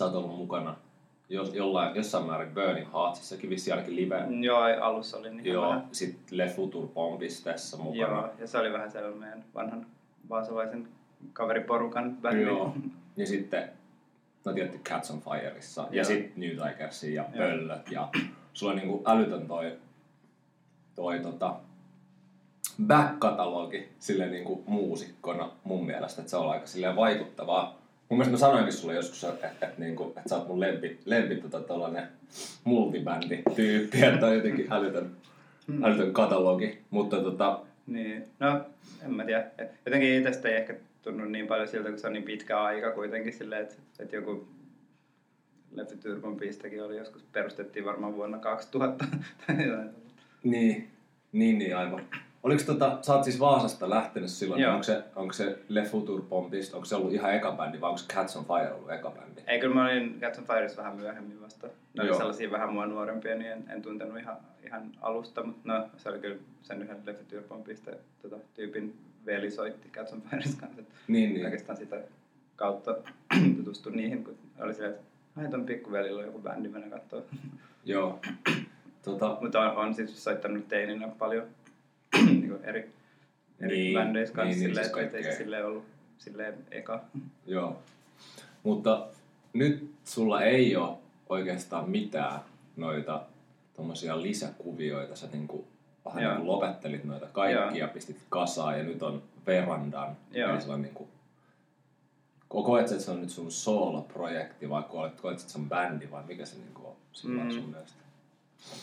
sä oot ollut mukana jos, jollain, jossain määrin Burning Heartsissakin, vissiin ainakin live. Mm, Joo, alussa oli niin Joo, sitten Le Futur Bombis tässä mukana. Joo, ja se oli vähän sellainen meidän vanhan vaasalaisen kaveriporukan bändi. Joo. Ja sitten, no tietty Cats on Fireissa. Ja Joo. sitten New Tigersia ja Joo. Pöllöt. Ja sulla on niinku älytön toi, toi tota, back-katalogi silleen niinku muusikkona mun mielestä. Että se on aika silleen vaikuttavaa. Mun mielestä mä sanoinkin sulle joskus, että, että, että, niinku, että sä oot mun lempi, lempi tota, tollanen multibändi-tyyppi, että on jotenkin älytön, Hmm. älytön katalogi. Mutta tota, Niin, no en mä tiedä. Jotenkin itsestä ei ehkä tunnu niin paljon siltä, kun se on niin pitkä aika kuitenkin silleen, että, että joku Lefty Turban pistäkin oli joskus, perustettiin varmaan vuonna 2000 tai jotain. Niin, niin, niin aivan. Oliko tota, sä oot siis Vaasasta lähtenyt silloin, Joo. onko se, onko se Le Futur Bombist, onko se ollut ihan eka bändi vai onko se Cats on Fire ollut eka bändi? Ei, kyllä mä olin Cats on Fires vähän myöhemmin vasta. Ne oli sellaisia vähän mua nuorempia, niin en, en tuntenut ihan, ihan alusta, mutta no, se oli kyllä sen yhden Lefty Turban piste tota, tyypin veli soitti Cats on Fires kanssa. Niin, niin. Oikeastaan sitä kautta tutustui niihin, kun oli silleen, että ai ton pikkuvelillä on joku bändi, mennä kattoo. Joo. Tota, Mutta on, on siis soittanut teininä paljon niin eri, eri Niin, bändeissä kanssa niin, niin, silleen, siis että ei se silleen ollut silleen eka. joo. Mutta nyt sulla ei ole oikeastaan mitään noita tommosia lisäkuvioita. Sä niinku, vähän niinku lopettelit noita kaikkia, pistit kasaan ja nyt on verandan. Joo. Eli on niinku, koet että se on nyt sun solo-projekti vai koet, että se on bändi vai mikä se niinku on sillä Mm. sun mielestä?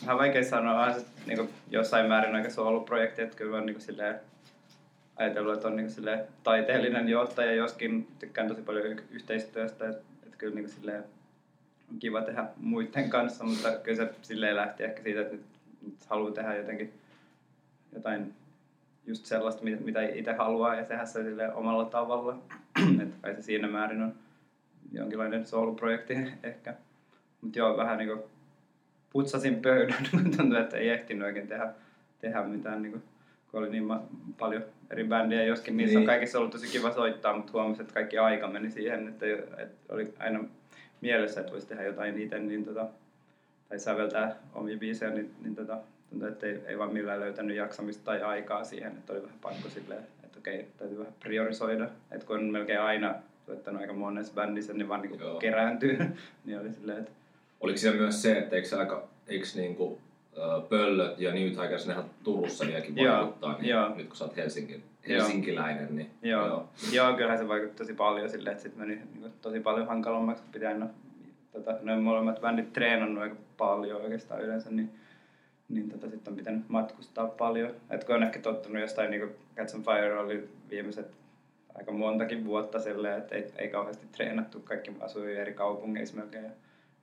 Vähän vaikea sanoa, on se niin jossain määrin aika solo-projekti, että kyllä oon niin silleen ajatellut, että on niin silleen taiteellinen johtaja, joskin tykkään tosi paljon yhteistyöstä, että, että kyllä niin silleen on kiva tehdä muiden kanssa, mutta kyllä se silleen lähti ehkä siitä, että nyt, nyt haluaa tehdä jotenkin jotain just sellaista, mitä, mitä itse haluaa ja tehdä se silleen omalla tavalla. että kai se siinä määrin on jonkinlainen solo-projekti ehkä. Mutta joo, vähän niin kuin putsasin pöydän, kun tuntui, että ei ehtinyt oikein tehdä, tehdä mitään, niin kuin, kun oli niin ma- paljon eri bändejä, joskin niissä niin. on kaikissa ollut tosi kiva soittaa, mutta huomasin, että kaikki aika meni siihen, että, että oli aina mielessä, että voisi tehdä jotain itse, niin tota, tai säveltää omia biisejä, niin, niin tota, tuntui, että ei, ei vaan millään löytänyt jaksamista tai aikaa siihen, että oli vähän pakko silleen, että okei, täytyy vähän priorisoida, että kun on melkein aina soittanut aika monessa bändissä, niin vaan niin kerääntyy, niin oli silleen, että Oliko siellä myös se, että eikö aika, eikö niinku, ö, Pöllöt ja New Tigers, nehän Turussa vieläkin vaikuttaa, niin joo. nyt kun sä oot Helsingin, helsinkiläinen, niin Joo. joo. joo, kyllähän se vaikutti tosi paljon silleen, että sitten meni niin tosi paljon hankalammaksi, kun pitää aina, tota, noin molemmat bändit treenannut aika paljon oikeastaan yleensä, niin, niin tota, sitten on pitänyt matkustaa paljon. Et kun on ehkä tottunut jostain, niin kuin Cats on Fire oli viimeiset aika montakin vuotta silleen, että ei, ei kauheasti treenattu, kaikki asui eri kaupungeissa melkein ja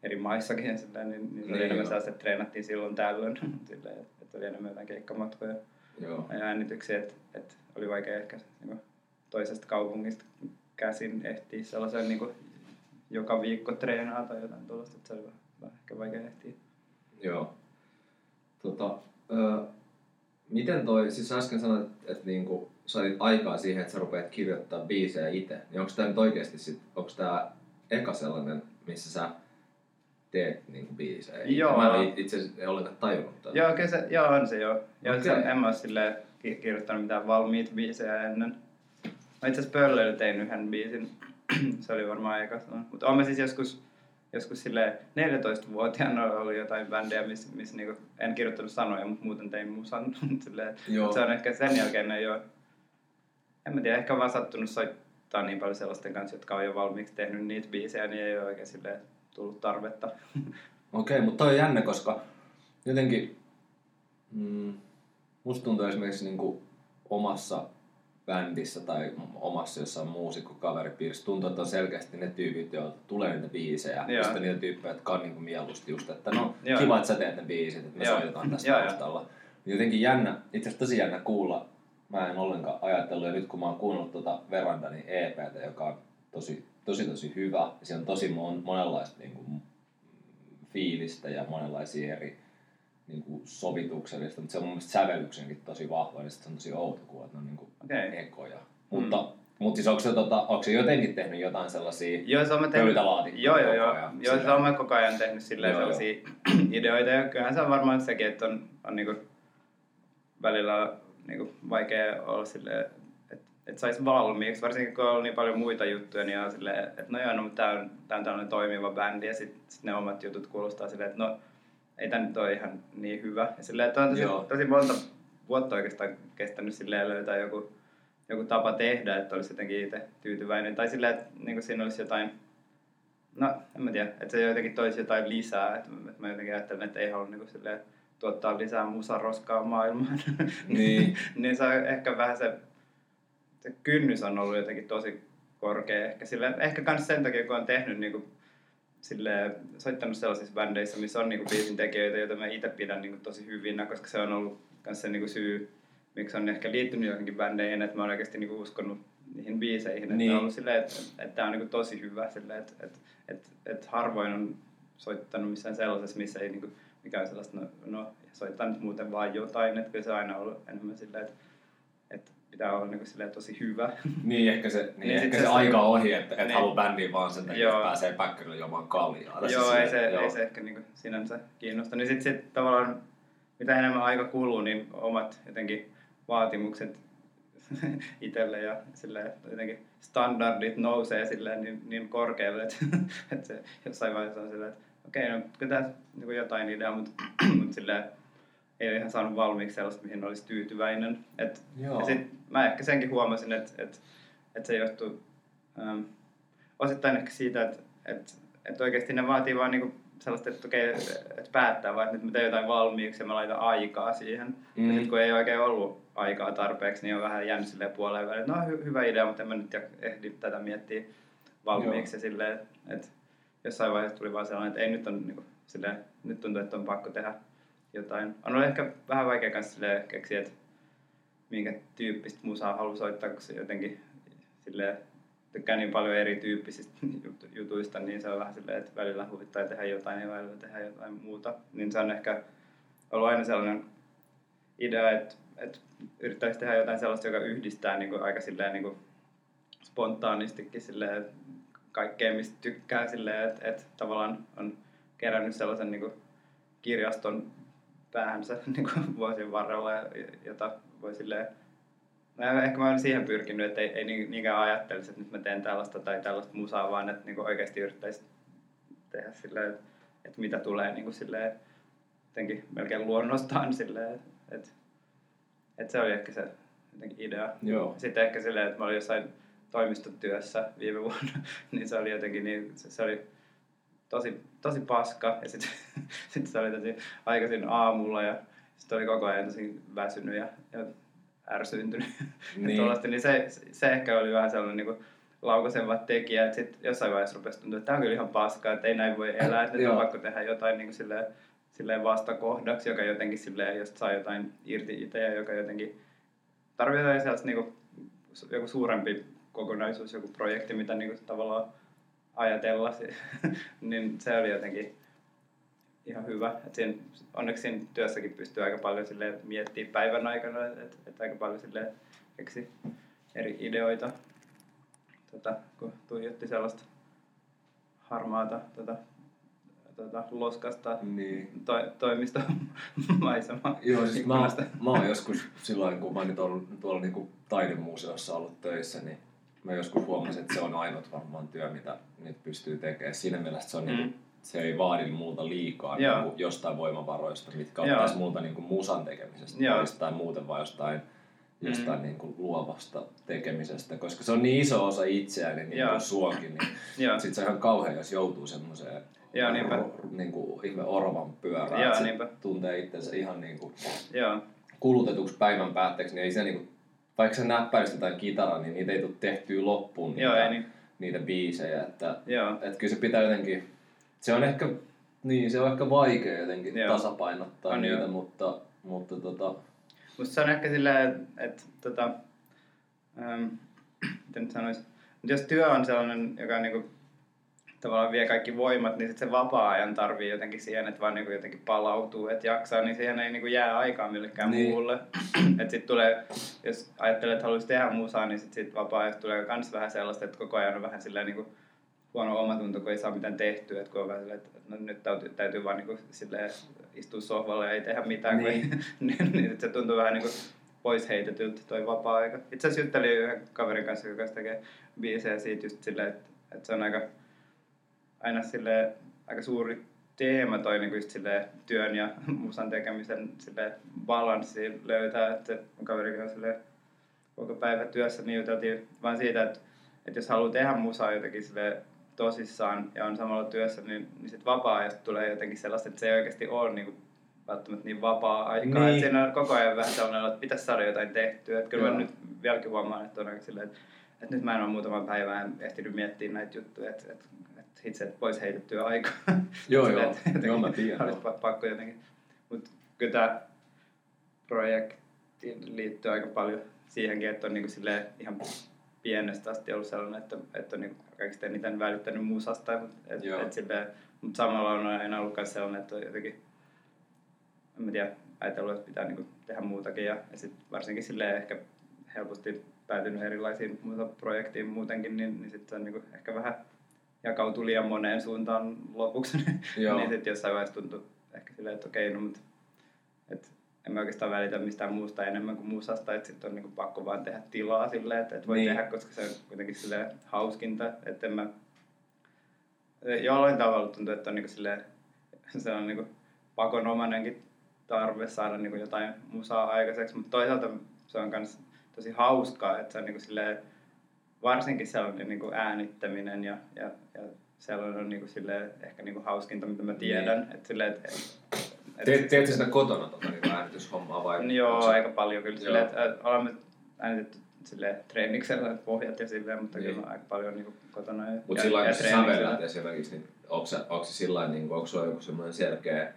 eri maissakin ja silleen, niin, niin se oli Niin, enemmän sellaista, että treenattiin silloin tällöin, silleen, että, oli enemmän jotain keikkamatkoja Joo. ja äänityksiä, että, että oli vaikea ehkä niin toisesta kaupungista käsin ehtiä sellaisen niin joka viikko treenaa tai jotain tuollaista, että se oli vähän, vähän ehkä vaikea ehtiä. Joo. Tota, ö, miten toi, siis äsken sanoit, että, että niinku, sait aikaa siihen, että sä rupeat kirjoittaa biisejä itse, niin onko tämä nyt oikeasti sit, onko tämä eka sellainen, missä sä teet niinku biisejä? itse? Joo. Mä en itse asiassa ollenkaan tajunnut. Joo, kyllä se, joo, on se joo. joo Okei. se, en mä ole silleen ki- kirjoittanut mitään valmiita biisejä ennen. Mä itse asiassa Pöllöillä tein yhden biisin. se oli varmaan eka. Mutta olen mä siis joskus, joskus silleen 14-vuotiaana oli jotain bändejä, missä miss niinku, en kirjoittanut sanoja, mutta muuten tein musan. silleen. Se on ehkä sen jälkeen ei ole, en mä tiedä, ehkä vaan sattunut soittaa niin paljon sellaisten kanssa, jotka on jo valmiiksi tehnyt niitä biisejä, niin ei ole oikein silleen tullut tarvetta. Okei, mutta toi on jännä, koska jotenkin mm, musta tuntuu esimerkiksi niinku omassa bändissä tai omassa jossain muusikkokaveripiirissä tuntuu, että on selkeästi ne tyypit, joilta tulee niitä biisejä. Ja sitten niitä tyyppejä, jotka on niinku mieluusti just, että no Joo. kiva, että sä teet ne biisit, että me Joo. soitetaan tässä Joo, joo. taustalla. Jotenkin jännä, itse asiassa tosi jännä kuulla. Mä en ollenkaan ajatellut, ja nyt kun mä oon kuunnellut tuota Verandani EPtä, joka on tosi, tosi, tosi hyvä, ja siellä on tosi mon, monenlaista niin kuin, fiilistä ja monenlaisia eri niin kuin sovituksellista, mutta se on mun mielestä sävellyksenkin tosi vahva, ja sitten se on tosi outo kuulla, että ne on niin kuin Okei. ekoja. Mutta Mutta siis onko se, tota, onko se jotenkin tehnyt jotain sellaisia Joo, se on mä tehnyt, pöytälaatikkoja joo, joo, joo, joo, se on mä koko ajan tehnyt silleen Joo, joo. sellaisia ideoita ja kyllähän se on varmaan sekin, että on, on niinku välillä niinku vaikea olla silleen, että et saisi valmiiksi, varsinkin kun on niin paljon muita juttuja, niin on silleen, että no joo, no, mutta tää on, tää on tällainen toimiva bändi ja sitten sit ne omat jutut kuulostaa silleen, että no ei tää nyt ole ihan niin hyvä. Ja silleen, että on tosi, Joo. tosi monta vuotta oikeastaan kestänyt silleen löytää joku, joku tapa tehdä, että olisi jotenkin itse tyytyväinen. Tai silleen, että niin siinä olisi jotain, no en mä tiedä, että se jotenkin toisi jotain lisää. Että, että mä jotenkin ajattelen, että ei halua niin silleen, tuottaa lisää musaroskaa maailmaan. Niin. niin se on ehkä vähän se, se kynnys on ollut jotenkin tosi korkea. Ehkä, silleen, ehkä kans sen takia, kun on tehnyt niin kuin, silleen, soittanut sellaisissa bändeissä, missä on niinku biisin tekijöitä, joita mä itse pidän niinku tosi hyvinä, koska se on ollut myös se niinku syy, miksi on ehkä liittynyt johonkin bändeihin, että mä oon oikeasti niinku uskonut niihin biiseihin. Että Niin. on ollut silleen, että, että tää on niinku tosi hyvä, silleen, että, että, että, että harvoin on soittanut missään sellaisessa, missä ei niinku, mikä on sellaista, no, no soittaa nyt muuten vaan jotain, että kyllä se on aina ollut enemmän silleen, että, että pitää olla niinku silleen tosi hyvä. Niin, ehkä se, niin, Niin ehkä se, se- aika on ohi, että et Niin. haluaa bändiin vaan sen takia, Joo. että pääsee päkkärille juomaan kaljaa. Tai Joo, ei se, silleen, ei se ehkä niinku sinänsä kiinnosta. Niin sitten sit tavallaan, mitä enemmän aika kuluu, niin omat jotenkin vaatimukset itselle ja että jotenkin standardit nousee silleen niin, niin korkealle, että, että se jossain vaiheessa on silleen, että okei, no kyllä tässä niin jotain ideaa, mutta, mutta silleen, ei ole ihan saanut valmiiksi sellaista, mihin olisi tyytyväinen. Et, Joo. ja sit mä ehkä senkin huomasin, että, että, että se johtuu ähm, osittain ehkä siitä, että, että, että oikeasti ne vaatii vaan niinku sellaista, että okei, että päättää vaan, että nyt mä teen jotain valmiiksi ja mä laitan aikaa siihen. Mm. Ja sitten kun ei oikein ollut aikaa tarpeeksi, niin on vähän jäänyt silleen puoleen väliin, että no hy- hyvä idea, mutta en mä nyt ehdi tätä miettiä valmiiksi. Ja silleen, että jossain vaiheessa tuli vaan sellainen, että ei nyt on niinku, silleen, nyt tuntuu, että on pakko tehdä jotain. On ollut ehkä vähän vaikea kanssa keksiä, että minkä tyyppistä musaa haluaa soittaa, se jotenkin silleen, tykkää niin paljon erityyppisistä jut- jutuista, niin se on vähän silleen, että välillä huvittaa tehdä jotain ja välillä tehdä jotain muuta. Niin se on ehkä ollut aina sellainen idea, että, että yrittäisi tehdä jotain sellaista, joka yhdistää niin kuin aika silleen niin kuin spontaanistikin silleen, kaikkea, mistä tykkää silleen, että, että tavallaan on kerännyt sellaisen niin kuin kirjaston päähänsä niin kuin vuosien varrella, jota voi silleen No ehkä mä olen siihen pyrkinyt, että ei, ei niin- niinkään ajattelisi, että nyt mä teen tällaista tai tällaista musaa, vaan että niin oikeasti yrittäisi tehdä silleen, että, mitä tulee niin kuin silleen, jotenkin melkein luonnostaan silleen, että, että, että se oli ehkä se jotenkin idea. Joo. Sitten ehkä silleen, että mä olin jossain toimistotyössä viime vuonna, niin se oli jotenkin niin, se, se oli tosi, tosi paska. Ja sitten sit se oli tosi aikaisin aamulla ja sitten oli koko ajan tosi väsynyt ja, ja ärsyyntynyt. Niin. Tuollaista, niin se, se ehkä oli vähän sellainen niin laukaseva tekijä, että sitten jossain vaiheessa rupesi tuntua, että tämä on kyllä ihan paskaa, että ei näin voi elää, että nyt on pakko tehdä jotain niin kuin silleen, silleen vastakohdaksi, joka jotenkin silleen, josta saa jotain irti itse ja joka jotenkin tarvitsee jotain sellaista niin kuin, joku suurempi kokonaisuus, joku projekti, mitä niin kuin, tavallaan ajatella, niin se oli jotenkin ihan hyvä. Et siinä, onneksi siinä työssäkin pystyy aika paljon silleen miettimään päivän aikana, että et aika paljon silleen keksi eri ideoita, tota, kun tuijotti sellaista harmaata tota, tota, loskasta Niin. to, toimistomaisemaa. Joo, siis mä, mä oon joskus silloin, kun mä nyt ollut tuolla niinku taidemuseossa ollut töissä, niin mä joskus huomasin, että se on ainut varmaan työ, mitä nyt pystyy tekemään. Siinä mielessä se, on Mm. niinku, se ei vaadi multa liikaa Joo. niinku jostain voimavaroista, mitkä ottaisi multa niinku musan tekemisestä Joo. tai muuten vaan jostain, jostain Mm. niinku luovasta tekemisestä, koska se on niin iso osa itseäni niin Joo. kuin suonkin, niin Joo, sit se on ihan kauhean, jos joutuu semmoiseen Joo, niinpä. niin kuin ihme orvan pyörään. Joo, että tuntee itsensä ihan niin kuin joo, kulutetuksi päivän päätteeksi, niin ei se niin kuin, vaikka sä näppäisit jotain kitaraa, niin niitä ei tule tehtyä loppuun niitä, joo, ei niin. niitä biisejä. Että, Joo, että kyllä se pitää jotenkin, se on ehkä, niin se on ehkä vaikea jotenkin Joo. tasapainottaa On niitä, joo. mutta, mutta tota, Musta se on ehkä silleen, että, että tota, ähm, miten nyt sanois, Mut jos työ on sellainen, joka niinku tavallaan vie kaikki voimat, niin sit se vapaa-ajan tarvii jotenkin siihen, että vaan niin kuin jotenkin palautuu, että jaksaa, niin siihen ei niin kuin jää aikaa millekään niin. muulle. että sitten tulee, jos ajattelee, että haluaisi tehdä musaa, niin sitten sit vapaa-ajasta tulee myös vähän sellaista, että koko ajan on vähän silleen niin kuin huono omatunto, kun ei saa mitään tehtyä, että kun on vähän silleen, että no, nyt täytyy, täytyy vaan niin kuin silleen istua sohvalle ja ei tehdä mitään, niin, niin, niin se tuntuu vähän niin kuin pois heitetyltä toi vapaa-aika. Itse asiassa juttelin yhden kaverin kanssa, joka tekee biisejä siitä just silleen, että, että se on aika, aina sille aika suuri teema toi niin just sille työn ja musan tekemisen sille balanssi löytää, että se kaveri on sille koko päivä työssä, niin juteltiin vaan siitä, että, että jos haluaa tehdä musaa jotenkin sille tosissaan ja on samalla työssä, niin, niin sitten vapaa-ajasta tulee jotenkin sellaista, että se ei oikeasti ole niin kuin, välttämättä niin vapaa-aikaa. Niin. Että siinä on koko ajan vähän sellainen, että pitäisi saada jotain tehtyä. Että kyllä mä nyt vieläkin huomaan, että on silleen, että, että nyt mä en ole muutaman päivän ehtinyt miettiä näitä juttuja, että, että itse pois heitettyä aikaa. Joo, joo. Jotenkin, joo, mä tiedän. Olisi pakko jotenkin. Mutta kyllä tämä projekti liittyy aika paljon siihenkin, että on niin kuin ihan pienestä asti ollut sellainen, että, että on niin kaikista eniten välittänyt musasta. Et, et silleen, mutta samalla on aina ollut myös sellainen, että on jotenkin, en mä tiedä, ajatellut, että pitää niin tehdä muutakin. Ja, ja sit varsinkin silleen ehkä helposti päätynyt erilaisiin projektiin muutenkin, niin, niin sitten se on niin kuin ehkä vähän jakautuu liian moneen suuntaan lopuksi. niin sitten jossain vaiheessa tuntuu ehkä silleen, että okei, no mutta että en mä oikeastaan välitä mistään muusta enemmän kuin musasta, että sitten on niinku pakko vaan tehdä tilaa silleen, että et voi niin. tehdä, koska se on kuitenkin sille hauskinta, että en mä jollain tavalla tuntuu, että on niinku silleen, se on niinku pakonomainenkin tarve saada niinku jotain musaa aikaiseksi, mutta toisaalta se on myös tosi hauskaa, että se on niinku silleen, varsinkin sellainen niinku äänittäminen ja, ja, ja sellainen on niinku silleen, ehkä niinku hauskinta, mitä mä tiedän. Niin. Että silleen, että Teet, teetkö sitä kotona tota, niin äänityshommaa vai? Joo, se... aika paljon kyllä. Silleen, että olemme äänitetty sille treeniksellä pohjat ja silleen, mutta niin. kyllä aika paljon niin kotona. Mutta sillä lailla, kun sävelät esimerkiksi, niin onko se, sillä niin onko se joku semmoinen selkeä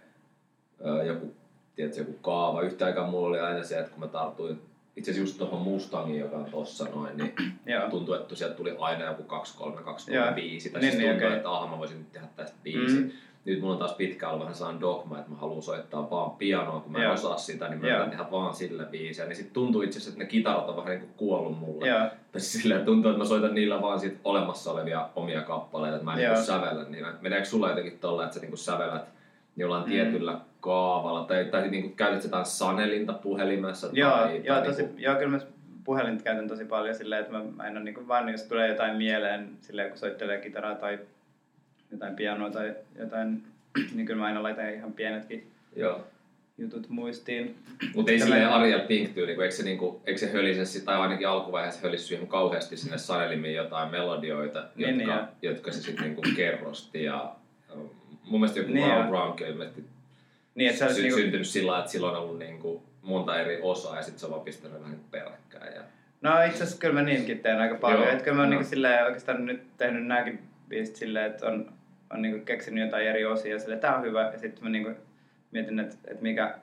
joku, tiedätkö, joku kaava? Yhtä aikaa mulla oli aina se, että kun mä tartuin itse asiassa just tuohon Mustangiin, joka on tossa noin, niin tuntuu, että sieltä tuli aina joku 2, 3, 2, 3, 5. Tai niin, siis niin, tuntuu, okay. että aha, mä voisin nyt tehdä tästä biisi. Mm nyt mulla on taas pitkä ollut vähän sellainen dogma, että mä haluan soittaa vaan pianoa, kun mä en osaa sitä, niin mä yritän tehdä vaan sillä biisiä. Niin sit tuntuu itse asiassa, että ne kitarat on vähän niin kuin kuollut mulle. Yeah. Tai siis silleen tuntuu, että mä soitan niillä vaan sit olemassa olevia omia kappaleita, että mä en niin sävellä niillä. Meneekö sulla jotenkin tolla, että sä niin sävelät jollain mm. tietyllä kaavalla, tai, tai niin kuin jotain sanelinta puhelimessa? Joo, tai, joo, tai tosi, niin kuin... joo kyllä mä puhelinta käytän tosi paljon silleen, että mä, mä en ole niin kuin, vaan jos tulee jotain mieleen silleen, kun soittelee kitaraa tai jotain pianoa tai jotain, niin kyllä mä aina laitan ihan pienetkin Joo. jutut muistiin. Mutta ei silleen Ariel Pink tyyli, kun eikö se, niinku, eikö se hölise, tai ainakin alkuvaiheessa hölissy ihan kauheasti sinne sanelimiin jotain melodioita, niin, jotka, niin, jotka se sitten niinku kerrosti. Ja, mun mielestä joku niin, Brown Brown ilmeisesti niin, että se sy- niinku... syntynyt sillä että silloin on ollut niinku monta eri osaa ja sitten se on vaan pistänyt vähän peräkkäin. Ja... No itse asiassa kyllä mä niinkin teen aika paljon. Joo, että kyllä mä oon no. niinku silleen, oikeastaan nyt tehnyt nämäkin biisit silleen, että on on niinku keksinyt jotain eri osia sille, tämä on hyvä. Ja sitten mä niinku mietin, että, että mikä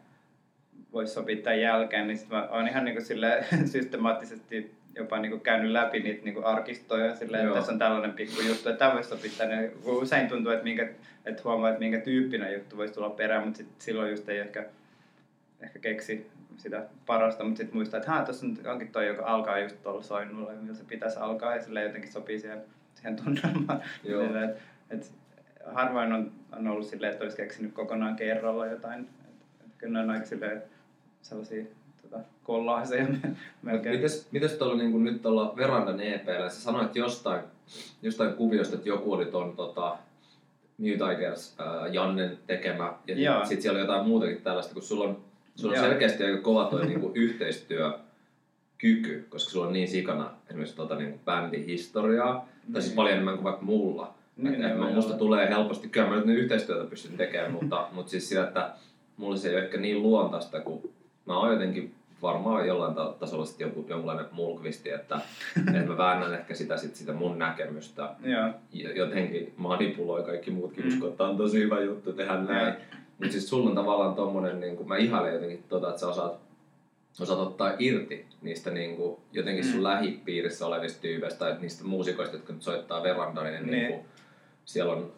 voisi sopia tämän jälkeen, niin sitten mä oon ihan niinku sille systemaattisesti jopa niinku käynyt läpi niitä niinku arkistoja sille, että tässä on tällainen pikku juttu, että sopia tänne. Usein tuntuu, että, minkä, että huomaa, että minkä tyyppinen juttu voisi tulla perään, mutta sit silloin just ei ehkä, ehkä keksi sitä parasta, mutta sitten muistaa, että tuossa onkin toi, joka alkaa just tuolla soinnulla, millä se pitäisi alkaa, ja sille jotenkin sopii siihen, siihen tunnelmaan. Joo. et, et, harvoin on, on ollut silleen, että olisi keksinyt kokonaan kerralla jotain. Et, et kyllä ne on aika silleen, sellaisia tota, kollaaseja melkein. Mites, mites tuolla niin nyt tuolla Verandan EPllä, sä sanoit jostain, jostain kuviosta, että joku oli tuon tota, New Tigers äh, Jannen tekemä, ja sitten sit siellä oli jotain muutakin tällaista, kun sulla on, sulla on selkeästi aika kova toi niinku yhteistyö kyky, koska sulla on niin sikana esimerkiksi tota, niin bändin historiaa, tai siis niin. paljon enemmän kuin vaikka mulla. Niin, että niin, musta tulee helposti, kyllä mä nyt yhteistyötä pystyn tekemään, mutta, mutta siis sillä, että mulla se ei ole ehkä niin luontaista, kun mä oon jotenkin varmaan jollain tasolla sitten joku, jonkunlainen mulkvisti, että, että mä väännän ehkä sitä, sit, sitä mun näkemystä ja jotenkin manipuloi kaikki muutkin mm. usko, että on tosi hyvä juttu tehdä näin. Mutta siis sulla on tavallaan tommonen, niin kun mä ihailen jotenkin tota, että sä osaat, osaat ottaa irti niistä niin kuin, jotenkin sun mm. lähipiirissä olevista tyypeistä tai niistä muusikoista, jotka nyt soittaa verandan, niin, niin. niin kuin, siellä on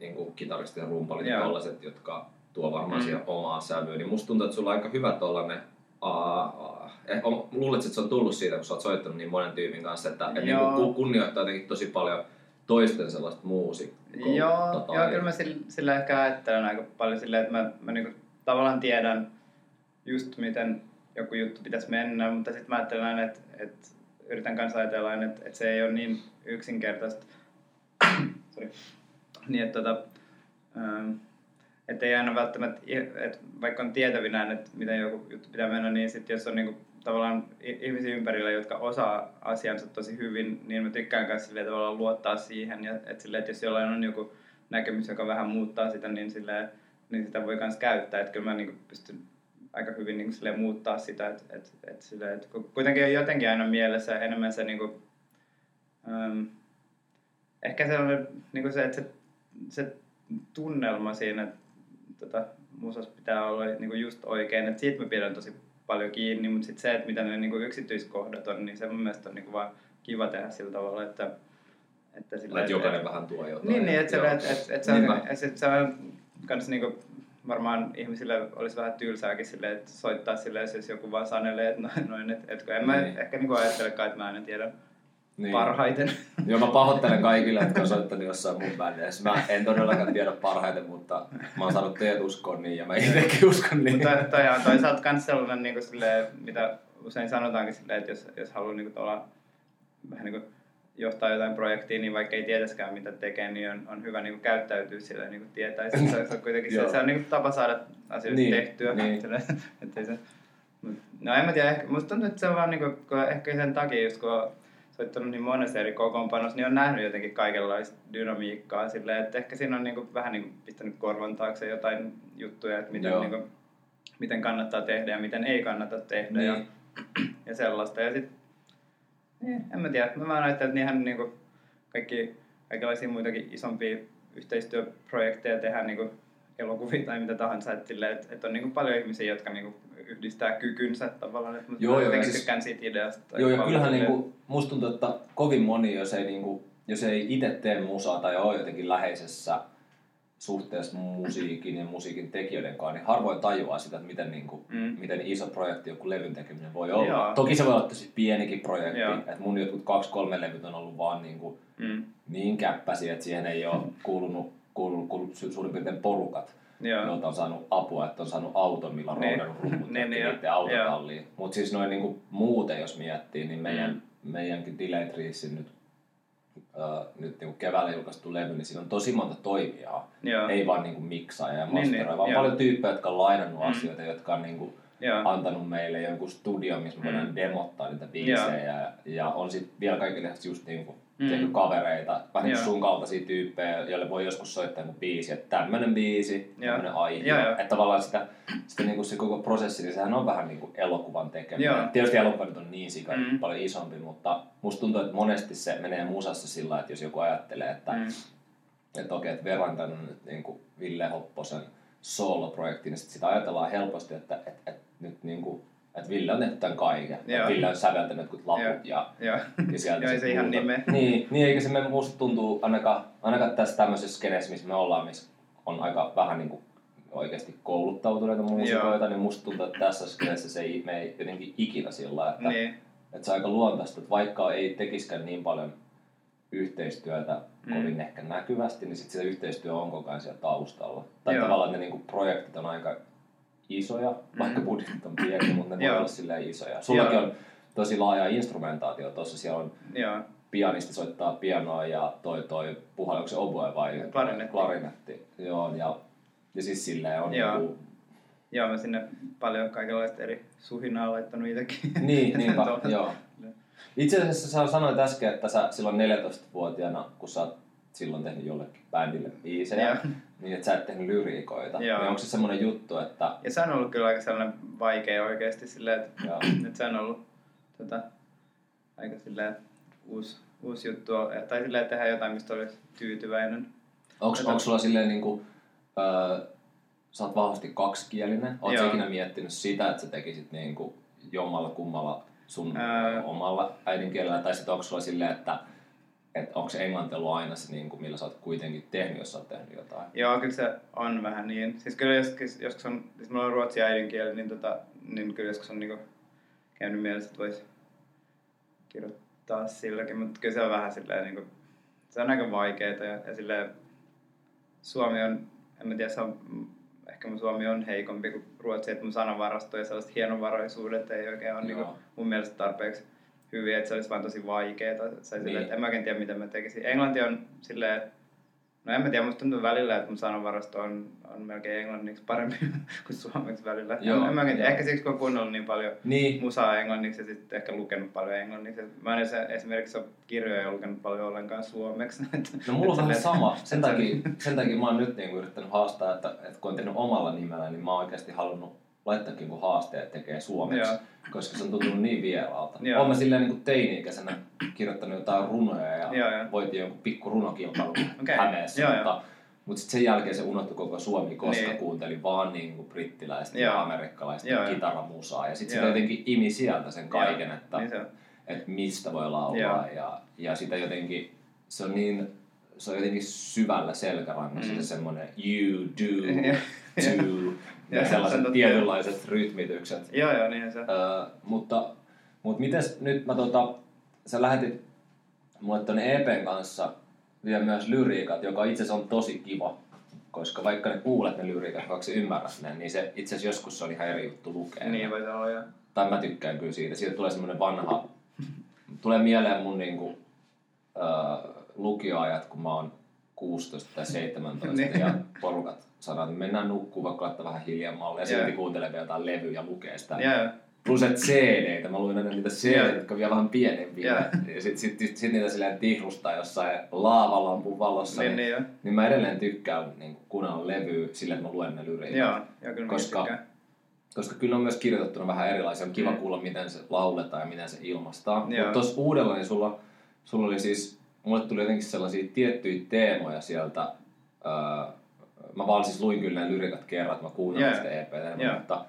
niin kuin kitaristit ja rumpalit ja tollaset, jotka tuo varmaan Mm. siihen omaa sävyä, niin musta tuntuu, että sulla on aika hyvä tollanen Uh, eh, on, luulet, että se on tullut siitä, kun sä oot soittanut niin monen tyypin kanssa, että et Joo. niinku ku- kunnioittaa jotenkin tosi paljon toisten sellaista muusikkoa. Joo, tota, joo, kyllä mä sillä, sillä ehkä ajattelen aika paljon silleen, että mä, mä niinku tavallaan tiedän just miten joku juttu pitäisi mennä, mutta sitten mä ajattelen aina, että, että yritän kanssa ajatella aina, että, että se ei ole niin yksinkertaista. Sorry. Niin, että tota, ähm, että ei aina välttämättä, että vaikka on tietävinään, että miten joku juttu pitää mennä, niin sitten jos on niinku tavallaan ihmisiä ympärillä, jotka osaa asiansa tosi hyvin, niin mä tykkään myös tavallaan luottaa siihen, ja että, silleen, että jos jollain on joku näkemys, joka vähän muuttaa sitä, niin, silleen, niin sitä voi myös käyttää, että kyllä mä niinku pystyn aika hyvin niinku silleen muuttaa sitä, että, että, että, silleen, että ku- kuitenkin on jotenkin aina mielessä enemmän se niinku, äm, ehkä se on niinku se, että se, se tunnelma siinä tota, musassa pitää olla niinku just oikein, että siitä mä pidän tosi paljon kiinni, mutta sitten se, että mitä ne niinku yksityiskohdat on, niin se mun mielestä on niinku vaan kiva tehdä sillä tavalla, että, että, sillä, että jokainen vähän tuo jotain. Niin, niin että et, et, et se on, Niinpä. et, et se on kans niinku, varmaan ihmisille olisi vähän tylsääkin silleen, että soittaa silleen, jos joku vaan sanelee, että noin, noin että et, kun en mä Niin. ehkä niinku ajattelekaan, että mä aina tiedän Niin. parhaiten. Joo, mä pahoittelen kaikille, jotka on soittanut jossain mun bändeissä. Mä en todellakaan tiedä parhaiten, mutta mä oon saanut teidät uskoon niin ja mä itsekin uskon niin. Mutta toi on toisaalta kans sellainen, niinku silleen, mitä usein sanotaankin silleen, että jos, jos haluaa niinku tuolla vähän niinku johtaa jotain projektia, niin vaikka ei tietäskään mitä tekee, niin on, on hyvä niinku käyttäytyä sillä niinku tietää. Se, se on kuitenkin se, se on niinku tapa saada asioita Niin, tehtyä. niin. Silleen, ettei se, mut- no en mä tiedä, ehkä, musta tuntuu, että se on vaan niinku, kun ehkä sen takia, just kun soittanut niin monessa eri kokoonpanossa, niin on nähnyt jotenkin kaikenlaista dynamiikkaa silleen, että ehkä siinä on niinku, vähän niinku pistänyt korvan taakse jotain juttuja, että miten, Joo. niinku, miten kannattaa tehdä ja miten ei kannata tehdä ja, Niin. ja sellaista. Ja sit, eh, en mä tiedä, mä vaan ajattelen, että niinhän niinku kaikki, kaikenlaisia muitakin isompia yhteistyöprojekteja tehdään niinku elokuvia tai mitä tahansa, että, silleen, että, että on niinku paljon ihmisiä, jotka niinku yhdistää kykynsä tavallaan, että mä Joo, joo, siis- tykkään siitä ideasta. Joo, ja kyllähän niinku, musta tuntuu, että kovin moni, jos ei, niinku, jos ei itse tee musaa tai ole jotenkin läheisessä suhteessa musiikin ja musiikin tekijöiden kanssa, niin harvoin tajuaa sitä, että miten, niinku, Mm. miten iso projekti joku levyn tekeminen voi olla. Joo. Toki se voi olla tosi pienikin projekti, Joo. että mun jotkut kaksi-kolme levyt on ollut vaan niinku, Mm. niin käppäisiä, että siihen ei ole kuulunut, kuulunut, kuulunut su- suurin piirtein porukat, Joo. joilta on saanut apua, että on saanut auton, millä on Niin. roudannut rummut Niin, niin, niiden autotalliin. Mutta siis noin niinku muuten, jos miettii, niin meidän, Mm. meidänkin Delayed Reesin nyt, äh, nyt niinku keväällä julkaistu levy, niin siinä on tosi monta toimijaa. Joo. Ei vaan niinku miksaaja ja Niin, niin, masteroja, vaan joo. paljon tyyppejä, jotka on lainannut Mm. asioita, jotka on niinku Joo. antanut meille jonkun studio, missä me voidaan Mm. demottaa niitä biisejä. Ja, ja on sitten vielä kaikille just niinku Mm. kavereita, vähän niin Joo. sun kaltaisia tyyppejä, joille voi joskus soittaa joku biisi, että tämmönen biisi, tämmönen aihe. Joo, joo. Että tavallaan sitä, sitä niinku se koko prosessi, niin sehän on vähän niinku elokuvan tekeminen. Joo. Tietysti elokuva nyt on niin sika, Mm. paljon isompi, mutta musta tuntuu, että monesti se menee musassa sillä että jos joku ajattelee, että Mm. että okei, että verran on nyt niin kuin Ville Hopposen solo-projekti, niin sit sitä ajatellaan helposti, että että että nyt niin kuin, että Ville on tehnyt tämän kaiken. Joo. Että Ville on säveltänyt jotkut laput Joo. ja, Joo. ja sieltä Joo, ei se ihan nime. Niin, niin, eikä se me musta tuntuu ainakaan, ainakaan tässä tämmöisessä skeneessä, missä me ollaan, missä on aika vähän niin kuin oikeasti kouluttautuneita muusikoita, Joo. niin musta tuntuu, että tässä skeneessä se ei mene jotenkin ikinä sillä että, Niin. että se on aika luontaista, että vaikka ei tekiskään niin paljon yhteistyötä Mm. kovin ehkä näkyvästi, niin sitten se yhteistyö on koko ajan siellä taustalla. Tai Joo. tavallaan ne niinku projektit on aika isoja, vaikka Mm. budjetit on pieniä, mutta ne voi olla silleen isoja. Sullakin on tosi laaja instrumentaatio tuossa, siellä on Joo. pianisti soittaa pianoa ja toi toi puhallus, onko se oboe vai Klarinetti. klarinetti. Joo, ja, ja siis silleen on Joo. niinku, Joo, mä sinne paljon kaikenlaista eri suhinaa laittanut itsekin. Niin, niinpä, Tuohon. joo. Itse asiassa sä sanoit äsken, että sä silloin 14-vuotiaana, kun sä oot silloin tehnyt jollekin bändille biisejä. Niin että sä et tehnyt lyriikoita. Joo. Niin onko se semmoinen juttu, että Ja se on ollut kyllä aika sellainen vaikea oikeasti silleen, että, että se on ollut tota, aika silleen uusi, uusi juttu. Tai silleen, tehdä jotain, mistä olisi tyytyväinen. onko, Tätä- sulla silleen niinku, öö, sä oot vahvasti kaksikielinen, Joo. ikinä miettinyt sitä, että sä tekisit niinku jommalla kummalla sun Ää. omalla äidinkielellä, tai sitten onko sulla silleen, että että onko se englanti ollut aina se, niin kuin, millä sä oot kuitenkin tehnyt, jos sä oot tehnyt jotain? Joo, kyllä se on vähän niin. Siis kyllä joskus, joskus on, siis mulla on ruotsi äidinkieli, niin, tota, niin kyllä joskus on niinku käynyt mielessä, että voisi kirjoittaa silläkin, mutta kyllä se on vähän silleen niinku, se on aika vaikeeta ja, ja silleen Suomi on, en mä tiedä, se on, ehkä mun Suomi on heikompi kuin Ruotsi, että mun sanavarasto ja sellaiset hienovaraisuudet ei oikein ole niinku, mun mielestä tarpeeksi hyviä, että se olisi vaan tosi vaikeeta. Se niin. että en mä oikein tiedä, mitä mä tekisin. Englanti on silleen, no en mä tiedä, musta tuntuu välillä, että mun sanavarasto on, on melkein englanniksi parempi kuin suomeksi välillä. Joo, en, en mä oikein tiedä. Ehkä siksi, kun on kuunnellut niin paljon niin. musaa englanniksi ja sitten ehkä lukenut paljon englanniksi. Mä en esimerkiksi ole kirjoja lukenut paljon ollenkaan suomeksi. No mulla on vähän sama. Sen takia, sen takia mä oon nyt niinku yrittänyt haastaa, että, että kun on tehnyt omalla nimellä, niin mä oon oikeasti halunnut laittaakin kun haasteet tekee suomeksi, Joo. koska se on tuntunut niin vieraalta. Joo. Olen mä silleen niin teini-ikäisenä kirjoittanut jotain runoja ja Joo, voitin jonkun pikku runokilpailu okay. Hämeessä, Joo, mutta, mutta sitten sen jälkeen se unohtui koko Suomi, koska niin. kuuntelin vaan niin kuin brittiläistä ja amerikkalaista Joo, kitaramusaa. Ja sitten sitä jotenkin imi sieltä sen kaiken, Joo. että, niin että mistä voi laulaa. Ja, ja sitä jotenkin, se on niin se on jotenkin syvällä selkärangassa mm. se semmoinen you do to ja sellaiset tietynlaiset rytmitykset. Joo, joo, niin se. Öö, mutta, mutta mites nyt mä tota, sä lähetit mulle ton EPn kanssa vielä myös lyriikat, joka itse asiassa on tosi kiva. Koska vaikka ne kuulet ne lyriikat, vaikka ymmärrät ne, niin se itse asiassa joskus se on ihan eri juttu lukea. Niin voi olla, joo. Tai mä tykkään kyllä siitä. Siitä tulee semmoinen vanha... tulee mieleen mun niinku, öö, lukioajat, kun mä oon 16 tai 17 niin. ja porukat sanoo, että mennään nukkuun vaikka laittaa vähän hiljemmalle ja silti kuuntelee vielä jotain levyä ja lukee sitä. Yeah. Plus että cd mä luin aina niitä cd yeah. jotka on vielä vähän pienempiä. Yeah. Ja sit, sit, sit, sit, niitä silleen tihrustaa jossain laavalampun valossa. Niin, niin, niin, niin mä edelleen tykkään niin kuunnella levyä sillä, että mä luen ne lyriikat. Joo, ja kyllä koska, koska kyllä on myös kirjoitettuna vähän erilaisia. On kiva mm. kuulla, miten se lauletaan ja miten se ilmastaa. Mutta tuossa uudella, niin sulla, sulla oli siis mulle tuli jotenkin sellaisia tiettyjä teemoja sieltä. Öö, mä vaan siis luin kyllä ne lyrikat kerran, että mä kuuntelin yeah. sitä EPtä, yeah. mutta,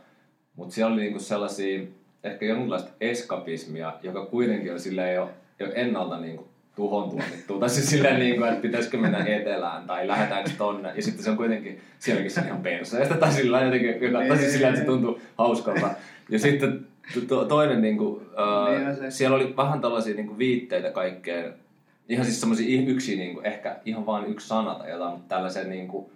mutta siellä oli niinku sellaisia, ehkä jonkinlaista eskapismia, joka kuitenkin on silleen jo, jo ennalta niinku tuhon tuomittu. Tai siis silleen, niin kuin, että pitäisikö mennä etelään tai lähdetäänkö tonne. Ja sitten se on kuitenkin sielläkin se ihan perseestä. Tai sillä jotenkin, joka, tai siis sillä, että se tuntuu hauskalta. Ja sitten to, toinen, niin kuin, siellä oli vähän tällaisia niin kuin viitteitä kaikkeen ihan siis semmoisia yksi, niin kuin, ehkä ihan vain yksi sana tai jotain, mutta tällaisen niin kuin,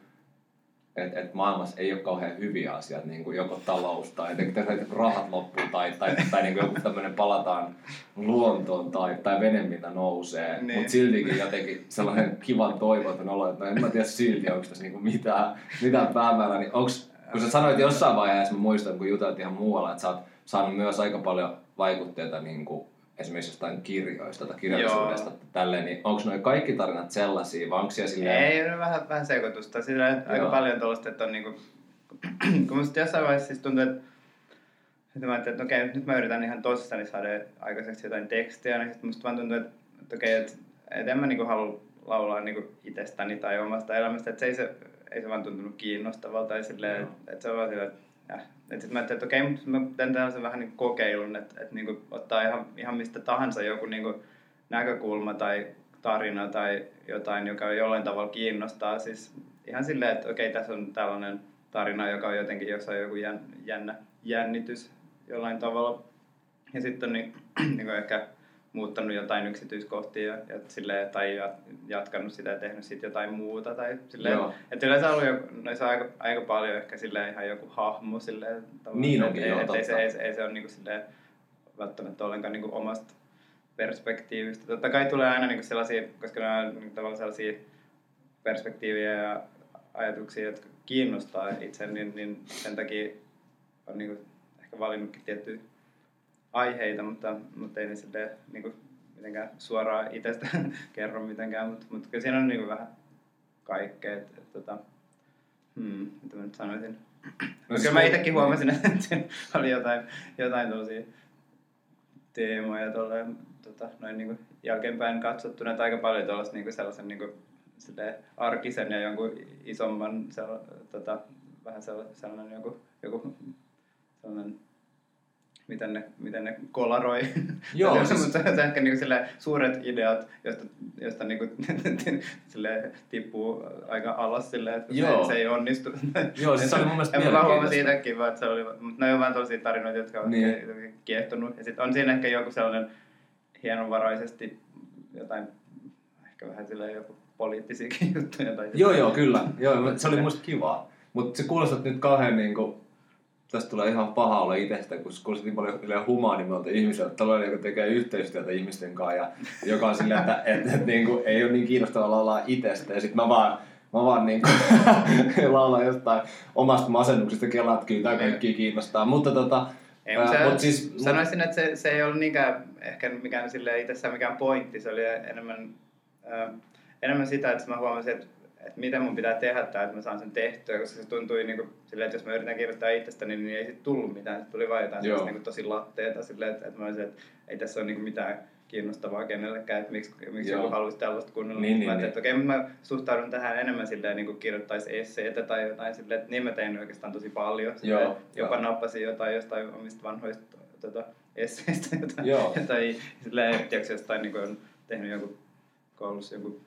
että et maailmassa ei ole kauhean hyviä asioita, niin kuin joko talous tai että rahat loppuu tai, tai, tai, tai niin kuin joku tämmöinen palataan luontoon tai, tai vene, mitä nousee. Niin. Mutta siltikin jotenkin sellainen kivan toivoton olo, että no en mä tiedä silti, onko tässä niin kuin mitään, mitään päämäärää. Niin onks, kun sä sanoit jossain vaiheessa, mä muistan kun jutelit ihan muualla, että sä oot saanut myös aika paljon vaikutteita niin kuin esimerkiksi jostain kirjoista tai kirjallisuudesta Joo. tälleen, niin onko noin kaikki tarinat sellaisia vai onko siellä silleen... Ei, no vähän, vähän sekoitusta. Sillä aika paljon tuollaista, että on niinku... kun musta jossain vaiheessa siis tuntuu, että sitten mä ajattelin, että okei, nyt mä yritän ihan tosissani saada aikaiseksi jotain tekstiä, niin sitten musta vaan tuntuu, että, että okei, että, että en mä niinku halua laulaa niinku itsestäni tai omasta elämästä, että se ei se, ei se vaan tuntunut kiinnostavalta tai silleen, että, että se on vaan silleen, että ja sitten mä ajattelin, että okei, mutta mä teen tällaisen vähän niin kokeilun, että, että niin ottaa ihan, ihan mistä tahansa joku niin näkökulma tai tarina tai jotain, joka jollain tavalla kiinnostaa. Siis ihan silleen, että okei, tässä on tällainen tarina, joka on jotenkin jossain joku jännä jännitys jollain tavalla. Ja sitten on niin, niin ehkä muuttanut jotain yksityiskohtia ja, ja silleen, tai jatkanut sitä ja tehnyt sitten jotain muuta. Tai silleen, Joo. että yleensä on ollut jo, noissa aika, aika paljon ehkä silleen ihan joku hahmo. Silleen, niin onkin, joo, ei, se, ei, ei, se ole niinku silleen, välttämättä ollenkaan niinku omasta perspektiivistä. Totta kai tulee aina niinku sellaisia, koska ne on niinku tavallaan sellaisia perspektiiviä ja ajatuksia, jotka kiinnostaa itse, niin, niin sen takia on niinku ehkä valinnutkin tiettyjä aiheita, mutta, mutta ei ne silleen, niin kuin, mitenkään suoraan itsestä kerro mitenkään, mutta, mutta kyllä siinä on niin kuin vähän kaikkea. Että, että, tota, hmm, mitä mä nyt sanoisin. No, kyllä mä itsekin huomasin, että siinä oli jotain, jotain tosi teemoja tuolle, tota, noin niin kuin jälkeenpäin katsottuna, että aika paljon tuollaista niin kuin sellaisen niin kuin, arkisen ja jonkun isomman, sella, tota, vähän sellainen, sellainen joku, joku sellainen miten ne, miten ne kolaroi. Joo, se, siis- mutta se on ehkä niinku suuret ideat, joista, joista niinku, sille tippuu aika alas silleen, että Joo. se, se, ei onnistu. Joo, siis se oli mun mielestä En mä huomasin siitäkin vaan, että se oli, mutta ne on vaan tosi tarinoita, jotka ovat Niin. niin. kiehtonut. Ja sitten on siinä ehkä joku sellainen hienovaraisesti jotain, ehkä vähän silleen joku poliittisiakin juttuja. Tai Joo, joo, kyllä. Joo, se oli musta kivaa. Mutta se kuulostat nyt kauhean niinku, tästä tulee ihan paha olla itsestä, kun se kuulostaa niin paljon humaanimmalta ihmiseltä, tällainen, joka tekee yhteistyötä ihmisten kanssa, ja joka on silleen, että et, et, niinku, ei ole niin kiinnostavaa laulaa itsestä, ja sit mä vaan, mä vaan niinku, laulan jostain omasta masennuksesta, kelaan, että kyllä tää kaikki kiinnostaa, mutta tota, Ei, ää, mutta se, mut siis, sanoisin, että se, se ei ollut niinkään ehkä mikään sille itsessään mikään pointti, se oli enemmän, äh, enemmän sitä, että mä huomasin, että, että mitä mun pitää tehdä tai että mä saan sen tehtyä, koska se tuntui niin kuin, silleen, että jos mä yritän kirjoittaa itsestäni, niin ei sit tullut mitään, se tuli vain jotain niin tosi latteeta, silleen, että, että mä olisin, että ei tässä ole niin kuin mitään kiinnostavaa kenellekään, että miksi, miksi Joo. joku haluaisi tällaista kuunnella. Niin, niin, niin. että okei, mä suhtaudun tähän enemmän silleen, niin kuin kirjoittaisi esseitä tai jotain silleen, että niin mä tein oikeastaan tosi paljon. Silleen, Joo, jopa joo. nappasin jotain jostain omista vanhoista tota, esseistä jotain, Joo. tai silleen, tiedätkö, jostain niin kuin on tehnyt jonkun koulussa jonkun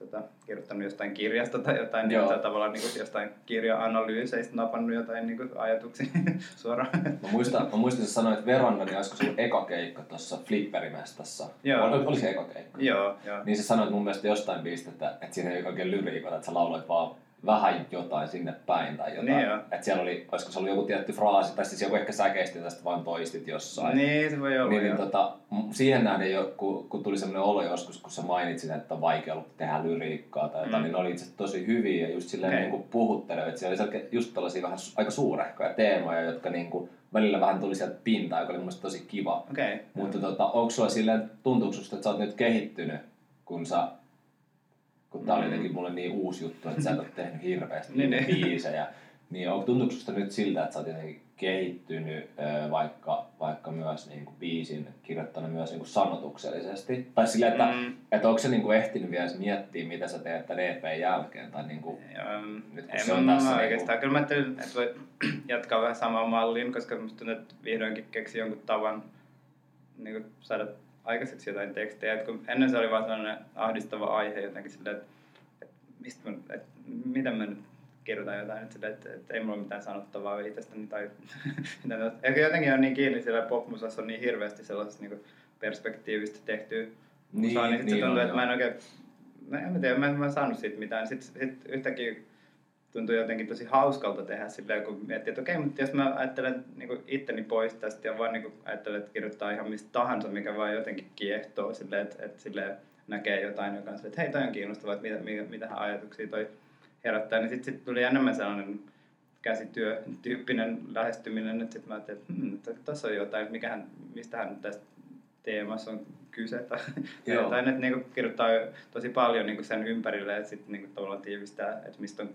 tota, kirjoittanut jostain kirjasta tai jotain, niin Joo. tai tavallaan niin kuin jostain kirja-analyyseistä napannut jotain niin kuin ajatuksia suoraan. Mä muistan, mä muistin, että sanoit Veronna, niin olisiko sun eka keikka tuossa Flipperimestassa? Joo. Ol, oliko se eka keikka? joo, joo. Niin sä sanoit mun mielestä jostain biisistä, että, että siinä ei oikein lyriikoita, että sä lauloit vaan vähän jotain sinne päin tai jotain. Niin että siellä oli, olisiko se ollut joku tietty fraasi, tai siis joku ehkä säkeisti tästä vaan toistit jossain. Niin, se voi olla, Niin, niin tota, siihen nähden kun, kun tuli semmoinen olo joskus, kun sä mainitsit, että on vaikea ollut tehdä lyriikkaa tai jotain, Mm. niin ne oli itse tosi hyviä ja just silleen Okei. niin kuin puhuttelevia. Että siellä oli selkeä- just tällaisia vähän aika suurehkoja teemoja, jotka niin kuin välillä vähän tuli sieltä pintaan, joka oli mun tosi kiva. Okei. Mutta tota, onko sulla silleen, tuntuuko susta, että sä oot nyt kehittynyt, kun sä kun tää oli Mm. jotenkin mulle niin uusi juttu, että sä et ole tehnyt hirveästi Niin, niin, niin. biisejä, niin on, tuntuuko susta nyt siltä, että sä oot jotenkin kehittynyt, vaikka, vaikka myös niin kuin biisin kirjoittanut myös niin kuin sanotuksellisesti? Tai silleen, että, Mm. että onko se niin kuin ehtinyt vielä miettiä, mitä sä teet tämän EPn jälkeen? Tai niin kuin, Joo, Nyt kun en se on mä tässä oikeastaan. Kyllä mä ajattelin, että voi jatkaa vähän samaan malliin, koska musta tuntuu, että vihdoinkin keksi jonkun tavan niin kuin saada aikaiseksi jotain tekstejä. Et kun ennen se oli vaan sellainen ahdistava aihe jotenkin silleen, että, että, mistä mä, että mitä mä nyt kirjoitan jotain, että, että, että ei mulla ole mitään sanottavaa itsestäni tai. Ehkä jotenkin on niin kiinni sillä popmusassa on niin hirveästi sellaisesta niin perspektiivistä tehtyä Niin, musaa, niin, niin se tuntuu, on, että mä en oikein, no en mä tiedä, mä en, mä en saanut siitä mitään. Sitten sit yhtäkkiä tuntui jotenkin tosi hauskalta tehdä silleen, kun miettii, että okei, mutta jos mä ajattelen niin itteni pois tästä ja vaan niin ajattelen, että kirjoittaa ihan mistä tahansa, mikä vaan jotenkin kiehtoo silleen, että, että silleen näkee jotain, joka on silleen, että hei, toi on kiinnostavaa, että mitä, mitä, mitä ajatuksia toi herättää, niin sitten sit tuli enemmän sellainen käsityötyyppinen lähestyminen, että sitten mä ajattelin, että hmm, tossa on jotain, että mikähän, mistähän tästä teemassa on kyse tai Joo. jotain, että niinku kirjoittaa tosi paljon niinku sen ympärille, että sitten niinku tavallaan tiivistää, että mistä on,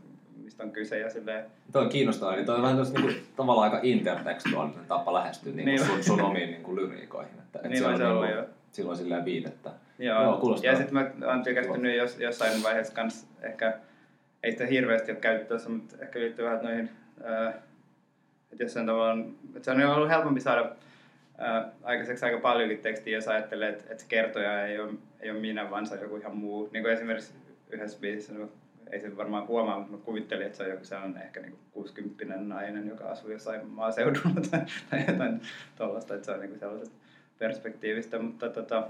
mistä on kyse ja silleen, Toi on kiinnostavaa, niin toi on vähän niinku, tavallaan aika intertekstuaalinen tapa lähestyä niinku Niin. sun, sun omiin niinku lyriikoihin. Että, et Niin se on olla, niinku, joo. silloin silleen viitettä. Joo, Joo, kuulostaa. ja sitten mä oon tykästynyt jos, jossain vaiheessa kans ehkä, ei sitä hirveästi ole käytetty tuossa, mutta ehkä liittyy vähän noihin, ää, että jossain tavallaan, että se on ollut helpompi saada ää, aikaiseksi aika paljonkin tekstiä, jos ajattelee, että, että se kertoja ei ole, ei ole minä, vaan se on joku ihan muu. Niin kuin esimerkiksi yhdessä biisissä, no, ei se varmaan huomaa, mutta mä kuvittelin, että se on joku sellainen ehkä niin 60 nainen, joka asuu jossain maaseudulla tai, tai jotain tuollaista, että se on niin sellaisesta perspektiivistä, mutta tota,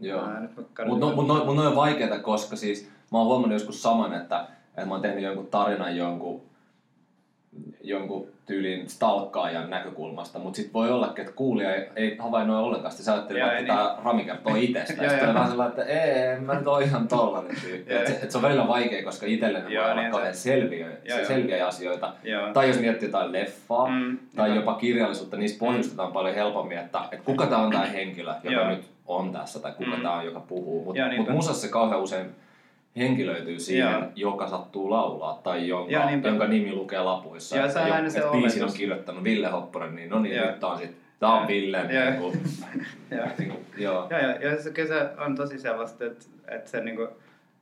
Joo. Mutta no, mut no, mut no on vaikeaa, koska siis mä oon huomannut joskus saman, että, että mä oon tehnyt jonkun tarinan jonkun, jonkun tyylin stalkkaajan näkökulmasta, mutta sitten voi olla, että kuulija ei, ei havainnoi ollenkaan sitä. Sä ajattelee, Joo, että ei tämä Rami kertoo itsestä. Ja sitten vähän sellainen, että ei, mä nyt oon ihan tollanen tyyppi. Et se, et se on välillä vaikea, koska itselle ne voi olla niin kauhean se- selviä, se, asioita. Joo. Tai jos miettii jotain leffaa Mm, tai jopa kirjallisuutta, niissä pohjustetaan paljon helpommin, että, että kuka tämä on tämä henkilö, joka nyt on tässä, tai kuka Mm. tämä on, joka puhuu. Mutta mut musassa kauhean usein henkilöityy siihen, Joo. joka sattuu laulaa, tai jonka, Joo, niinpä. jonka nimi lukee lapuissa. Että se on aina se biisin on kirjoittanut Ville Hopponen, niin no niin, Joo. nyt tää on sit, tää on. Ville. Joo. Niin kuin, Joo. niin kuin, joo. Joo, joo, ja se, kyllä se on tosi sellaista, että, että, se, niinku,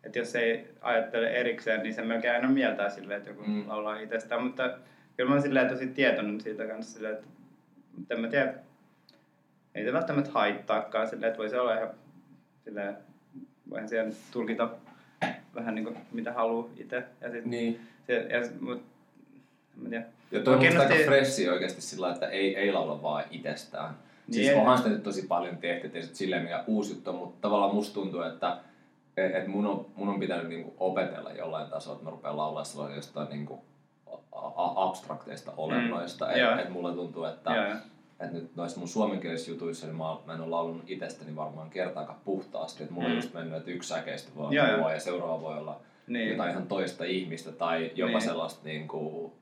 että jos ei ajattele erikseen, niin se melkein aina mieltää silleen, että joku Mm. mm. laulaa itsestään. Mutta kyllä mä oon silleen tosi tietoinen siitä kanssa silleen, että mutta en mä tiedä, ei se välttämättä haittaakaan silleen, että voi se olla ihan silleen, voihan siellä tulkita vähän niin kuin mitä haluaa itse. Ja sit, Niin. se, ja, mut, en tiedä. Ja toi on aika freshi oikeasti sillä, että ei, ei laula vaan itsestään. Siis Niin. onhan sitä nyt tosi paljon tehty, ettei se silleen mikä uusi juttu mutta tavallaan musta tuntuu, että et, et mun, on, mun on pitänyt niinku opetella jollain tasolla, että mä rupean laulaa sellaisia jostain niinku abstrakteista olennoista. Mm, Mm, joo. että et mulla tuntuu, että joo. et nyt noissa mun suomenkielisissä jutuissa niin mä, mä en ole laulanut itsestäni varmaan kertaakaan puhtaasti. Että mulla Mm. on just mennyt, että yksi säkeistä voi olla joo. mua ja seuraava voi olla Niin. jotain ihan toista ihmistä tai jopa Niin. sellaista niin kuin,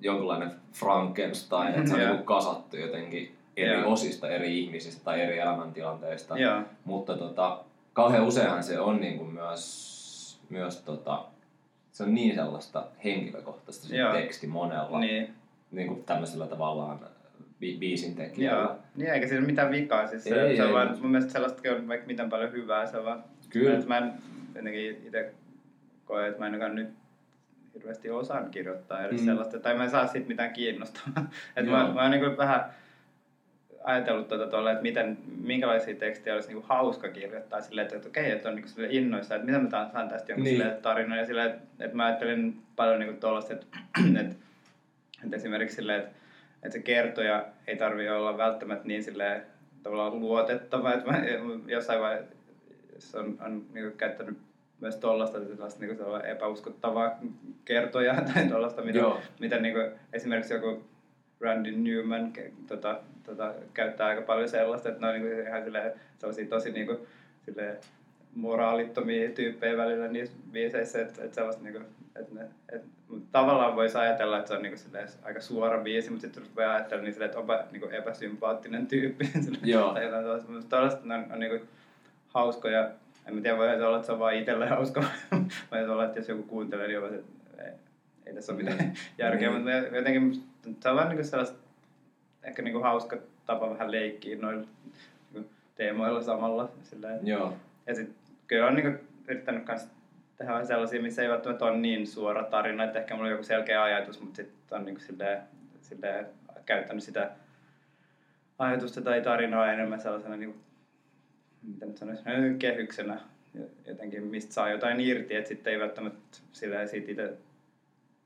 jonkunlainen Frankenstein, että se on niin kasattu jotenkin eri Joo. osista, eri ihmisistä tai eri elämäntilanteista. Joo. Mutta tota, kauhean useinhan se on niin kuin myös, myös tota, se on niin sellaista henkilökohtaista se teksti monella. Niin. Niin kuin tämmöisellä tavallaan bi- biisin tekijällä. Joo. Niin, eikä siinä ole mitään vikaa. Siis se, Ei, se on ei, vaan, mun mielestä sellaistakin on vaikka miten paljon hyvää. Se on vaan, Kyllä. Mä en jotenkin itse koe, että mä en ainakaan nyt hirveästi osaan kirjoittaa edes Mm. sellaista, tai mä en saa siitä mitään kiinnostavaa. että Joo. mä, mä oon niin vähän ajatellut tuota tuolla, että miten, minkälaisia tekstejä olisi niin hauska kirjoittaa silleen, että, että okei, että on niin sille innoissa, että mitä mä taan- saan tästä jonkun Niin. niin. tarinan. Ja silleen, että, että mä ajattelin paljon niin tuollaista, että, että, että esimerkiksi silleen, että, että se kertoja ei tarvitse olla välttämättä niin silleen, tavallaan luotettava, että mä jossain vaiheessa on, on niin käyttänyt myös tuollaista niin epäuskottavaa kertojaa tai tuollaista, mitä, Joo. mitä niin kuin, esimerkiksi joku Randy Newman tota, tota, käyttää aika paljon sellaista, että ne on niin kuin ihan silleen, sellaisia tosi niin kuin, silleen, moraalittomia tyyppejä välillä niissä biiseissä, että, että sellaista niin kuin, että ne, että, mutta tavallaan voisi ajatella, että se on niin kuin, aika suora biisi, mutta sitten voi ajatella niin silleen, että onpa niin kuin epäsympaattinen tyyppi Joo. tai jotain sellaista, mutta tällaiset on, on niin kuin, hauskoja. En mä tiedä, voi se olla, että se on vaan itselle hauska, vai se olla, että jos joku kuuntelee, niin on se, että ei, ei tässä ole mitään järkeä, Niin. mutta jotenkin se on vaan niin sellaista, ehkä niin kuin hauska tapa vähän leikkiä noilla niin teemoilla samalla. Silleen. Joo. Ja sitten kyllä on niin yrittänyt kans tehdä sellaisia, missä ei välttämättä ole niin suora tarina, että ehkä mulla on joku selkeä ajatus, mutta sitten on niin silleen, silleen, käyttänyt sitä ajatusta tai tarinaa enemmän sellaisena, niin kuin, mitä nyt sanoisi, no, kehyksenä jotenkin, mistä saa jotain irti, että sitten ei välttämättä silleen siitä itse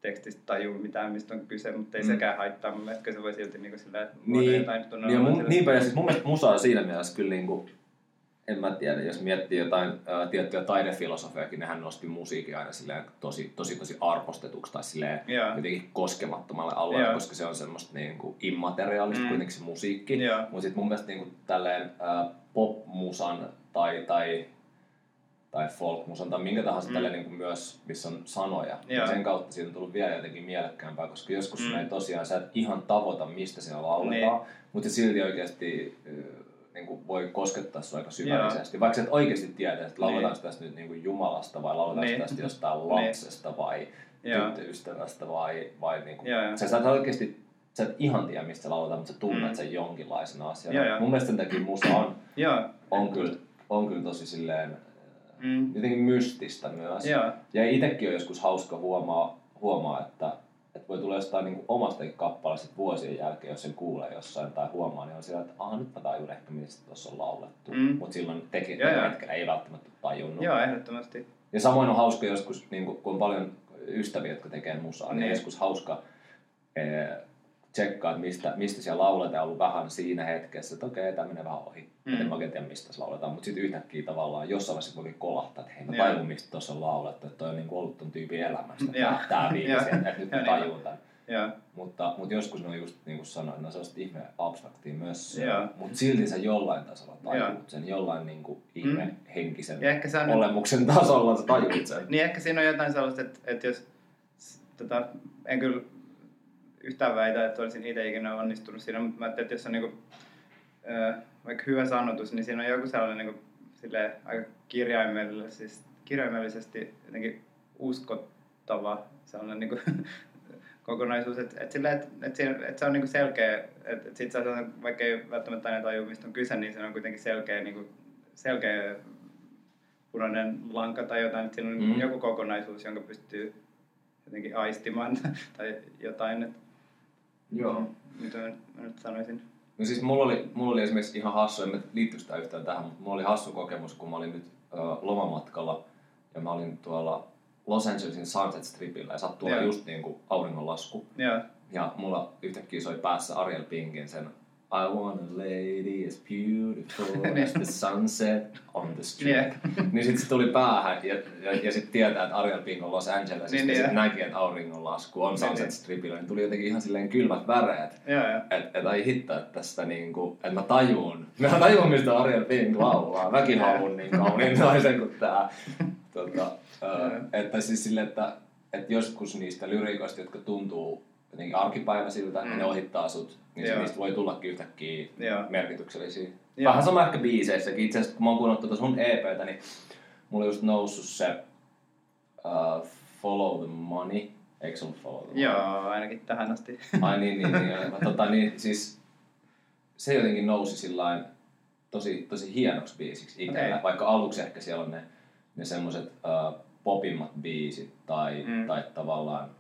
tekstistä tajua mitään, mistä on kyse, mutta ei Mm. sekään haittaa. Mun mielestä se voi silti niin kuin silleen, luoda Niin, jotain niin, ja mun, niinpä, ja siis mun mielestä musa on siinä mielessä kyllä niinku, en mä tiedä, jos miettii jotain ää, tiettyjä taidefilosofejakin, nehän nosti musiikin aina silleen tosi, tosi, tosi arvostetuksi tai silleen Joo. jotenkin koskemattomalle alueelle, Joo. koska se on semmoista niinku immateriaalista Mm. kuitenkin se musiikki. Joo. Mutta sitten mun mielestä niinku tälleen ää, popmusan tai, tai, tai folkmusan tai minkä tahansa Mm. tälleen niinku myös, missä on sanoja. Ja Joo. sen kautta siitä on tullut vielä jotenkin mielekkäämpää, koska joskus mm. Ei tosiaan, sä et ihan tavoita, mistä siellä lauletaan, Niin. mutta silti oikeasti niin kuin voi koskettaa sua aika syvällisesti. Vaikka sä et oikeasti tiedä, että lauletaanko Niin. tästä nyt niin kuin Jumalasta vai lauletaanko Niin. tästä jostain Niin. lapsesta vai Joo. tyttöystävästä vai, vai niin kuin, Joo, joo. sä, sä et oikeasti sä et ihan tiedä, mistä lauletaan, mutta sä tunnet Mm. sen jonkinlaisena asiana. Joo, joo. Mun mielestä sen takia musa on, Joo. on, kyllä, on kyllä tosi silleen, Mm. jotenkin mystistä myös. Joo. Ja itsekin on joskus hauska huomaa, huomaa että, että voi tulla jostain niin omastakin kappaleesta vuosien jälkeen, jos sen kuulee jossain tai huomaa, niin on sillä, että aha, nyt mä tajun ehkä, mistä tuossa on laulettu. Mm. Mutta silloin teki, Joo, hetkellä ei välttämättä tajunnut. Joo, ehdottomasti. Ja samoin on hauska joskus, niin kun, kun on paljon ystäviä, jotka tekee musaa, niin, Niin. joskus hauska ee, tsekkaa, että mistä, mistä siellä lauletaan ollut vähän siinä hetkessä, että okei, tämä menee vähän ohi. Mm. En mä oikein tiedä, mistä se lauletaan, mutta sitten yhtäkkiä tavallaan jossain vaiheessa voi kolahtaa, että hei mä tajun, mistä tuossa on laulettu, että toi on niin ollut ton tyypin elämästä, tämä, biisi, Joo. että, nyt mä niin. tajun tämän. Joo. Mutta, mutta joskus ne on just niin kuin sanoin, ne on sellaista ihme abstraktia myös, Joo. mutta silti sä jollain tasolla tajut sen, jollain niin kuin ihme Mm. henkisen Ja ehkä on- olemuksen tasolla sä tajut sen. Niin ehkä siinä on jotain sellaista, että, että jos tota, en kyllä yhtään väitä, että olisin itse ikinä onnistunut siinä, mutta mä ajattelin, että jos on niinku, vaikka hyvä sanotus, niin siinä on joku sellainen niinku, silleen, aika kirjaimellisesti, kirjaimellisesti jotenkin uskottava sellainen niinku, kokonaisuus, että et että et, siinä- et se on niinku selkeä, että et sit se on, vaikka ei välttämättä aina tajua, mistä on kyse, niin se on kuitenkin selkeä, niinku, selkeä punainen lanka tai jotain, että siinä on mm. joku kokonaisuus, jonka pystyy jotenkin aistimaan tai jotain. Että, Joo. mitä mä, mä nyt sanoisin. No siis mulla oli, mulla oli esimerkiksi ihan hassu, en mä liittyisi sitä yhtään tähän, mutta mulla oli hassu kokemus, kun mä olin nyt ö, lomamatkalla ja mä olin tuolla Los Angelesin Sunset Stripillä ja sattui olla Joo. just niin kuin auringonlasku. Joo. Ja mulla yhtäkkiä soi päässä Ariel Pinkin sen I want a lady as beautiful as the sunset on the street. Yeah. niin sit se tuli päähän ja, ja, ja sit tietää, että Ariel Pink on Los Angelesista Niin, niin, ja sit niin. näki, että auringonlasku on Niin, Sunset niin. Stripillä, niin tuli jotenkin ihan silleen kylmät väreet. Että et ai hitto, että tästä niinku, että mä tajuun, mä tajuun mistä Ariel Pink laulaa. Mäkin haluun niin kauniin naisen kuin tää. Tota, ö, että siis sille, että, että joskus niistä lyriikoista, jotka tuntuu jotenkin arkipäiväisiltä, mm. Ne ohittaa sut, niin Joo. Joo. niistä voi tullakin yhtäkkiä Joo. merkityksellisiä. Joo. Vähän sama ehkä biiseissäkin. Itse asiassa kun mä oon kuunnellut tuota sun EPtä, niin mulla on just noussut se uh, Follow the Money. Eikö se ollut Follow the Money? Joo, ainakin tähän asti. Ai niin, niin, niin. Ja, tota, niin siis se jotenkin nousi sillain tosi, tosi hienoksi biisiksi itsellä. Okay. Vaikka aluksi ehkä siellä on ne, ne semmoset uh, popimmat biisit tai, mm. tai tavallaan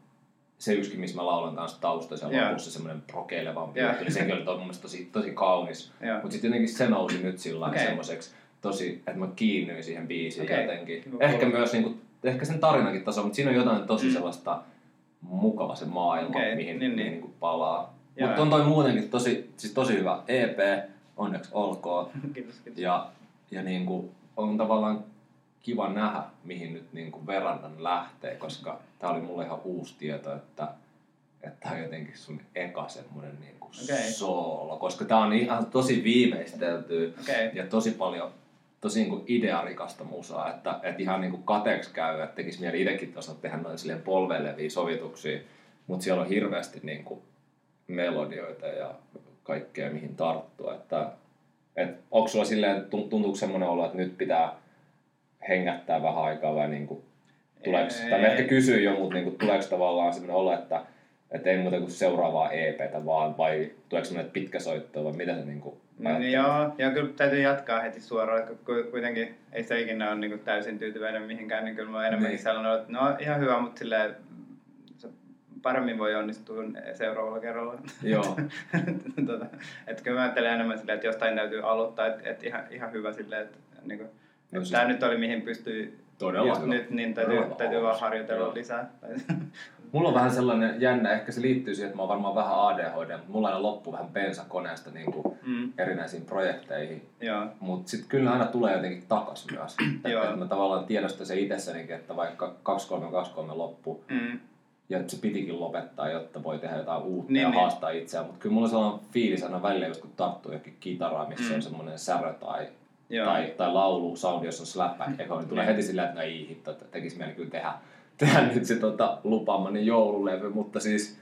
se yksikin, missä mä laulan kanssa taustassa ja Joo. lopussa semmoinen prokeilevampi juttu, niin sekin oli mun mielestä tosi, tosi kaunis. Joo. Mutta sitten jotenkin se nousi nyt sillä okay. semmoiseksi tosi, että mä kiinnyin siihen biisiin okay. jotenkin. Kiva Ehkä kuulla. myös niinku, ehkä sen tarinakin taso, mutta siinä on jotain tosi Mm. sellaista mukava se maailma, Okei, mihin, niin, niin. mihin niinku palaa. Mutta on toi muutenkin tosi, siis tosi hyvä EP, onneksi olkoon. Kiitos, kiitos. Ja, ja niinku, on tavallaan kiva nähdä, mihin nyt niinku Verandan lähtee, koska tää oli mulle ihan uusi tieto, että että tää on jotenkin sun eka semmonen niinku Okei. soolo, koska tää on ihan tosi viimeistelty Okei. ja tosi paljon tosi niinku idearikasta musaa, että, että ihan niinku kateeksi käy, että tekisi mieli itsekin osata tehdä noin silleen polveileviä sovituksia, mutta siellä on hirveästi niinku melodioita ja kaikkea mihin tarttua, että et onko sulla silleen, tun- tuntuuko semmoinen olo, että nyt pitää hengättää vähän aikaa vai niinku, tuleeko, Ei. tai ehkä kysyin jo, mutta niinku, tuleeko tavallaan semmoinen olo, että että ei muuta kuin seuraavaa EPtä vaan, vai tuleeko semmoinen pitkä soitto, vai mitä se niinku Niin joo, ja kyllä täytyy jatkaa heti suoraan, kun ku- kuitenkin ei se ikinä ole niin kuin täysin tyytyväinen mihinkään, niin kyllä mä enemmänkin Niin. sellainen, että no ihan hyvä, mutta silleen, se paremmin voi onnistua seuraavalla kerralla. Joo. tota, että kyllä mä ajattelen enemmän silleen, että jostain täytyy aloittaa, että, että ihan, ihan hyvä silleen, että, niin kuin, No no, siis- tämä nyt oli mihin pystyy Todella just nyt, niin täytyy, Todella täytyy vaan harjoitella Joo. lisää. Mulla on vähän sellainen jännä, ehkä se liittyy siihen, että mä oon varmaan vähän ADHD, mutta mulla aina loppuu vähän bensa koneesta niin kuin mm, erinäisiin projekteihin. Mutta sitten kyllä aina tulee jotenkin takas myös. Että mä tavallaan tiedostan se itsessänikin, että vaikka 2323 loppu, mm, ja että se pitikin lopettaa, jotta voi tehdä jotain uutta Niin, ja niin. haastaa itseään. Mutta kyllä mulla on sellainen fiilis aina välillä, just kun tarttuu jokin kitaraa, missä Mm. on semmoinen särö tai, joo, tai, tai laulu, soundi, jossa on slapback echo, niin tulee Niin. heti silleen, että no ei hitto, että tekisi mieli kyllä tehdä, tehdä nyt se tota, lupaamani joululevy, mutta siis,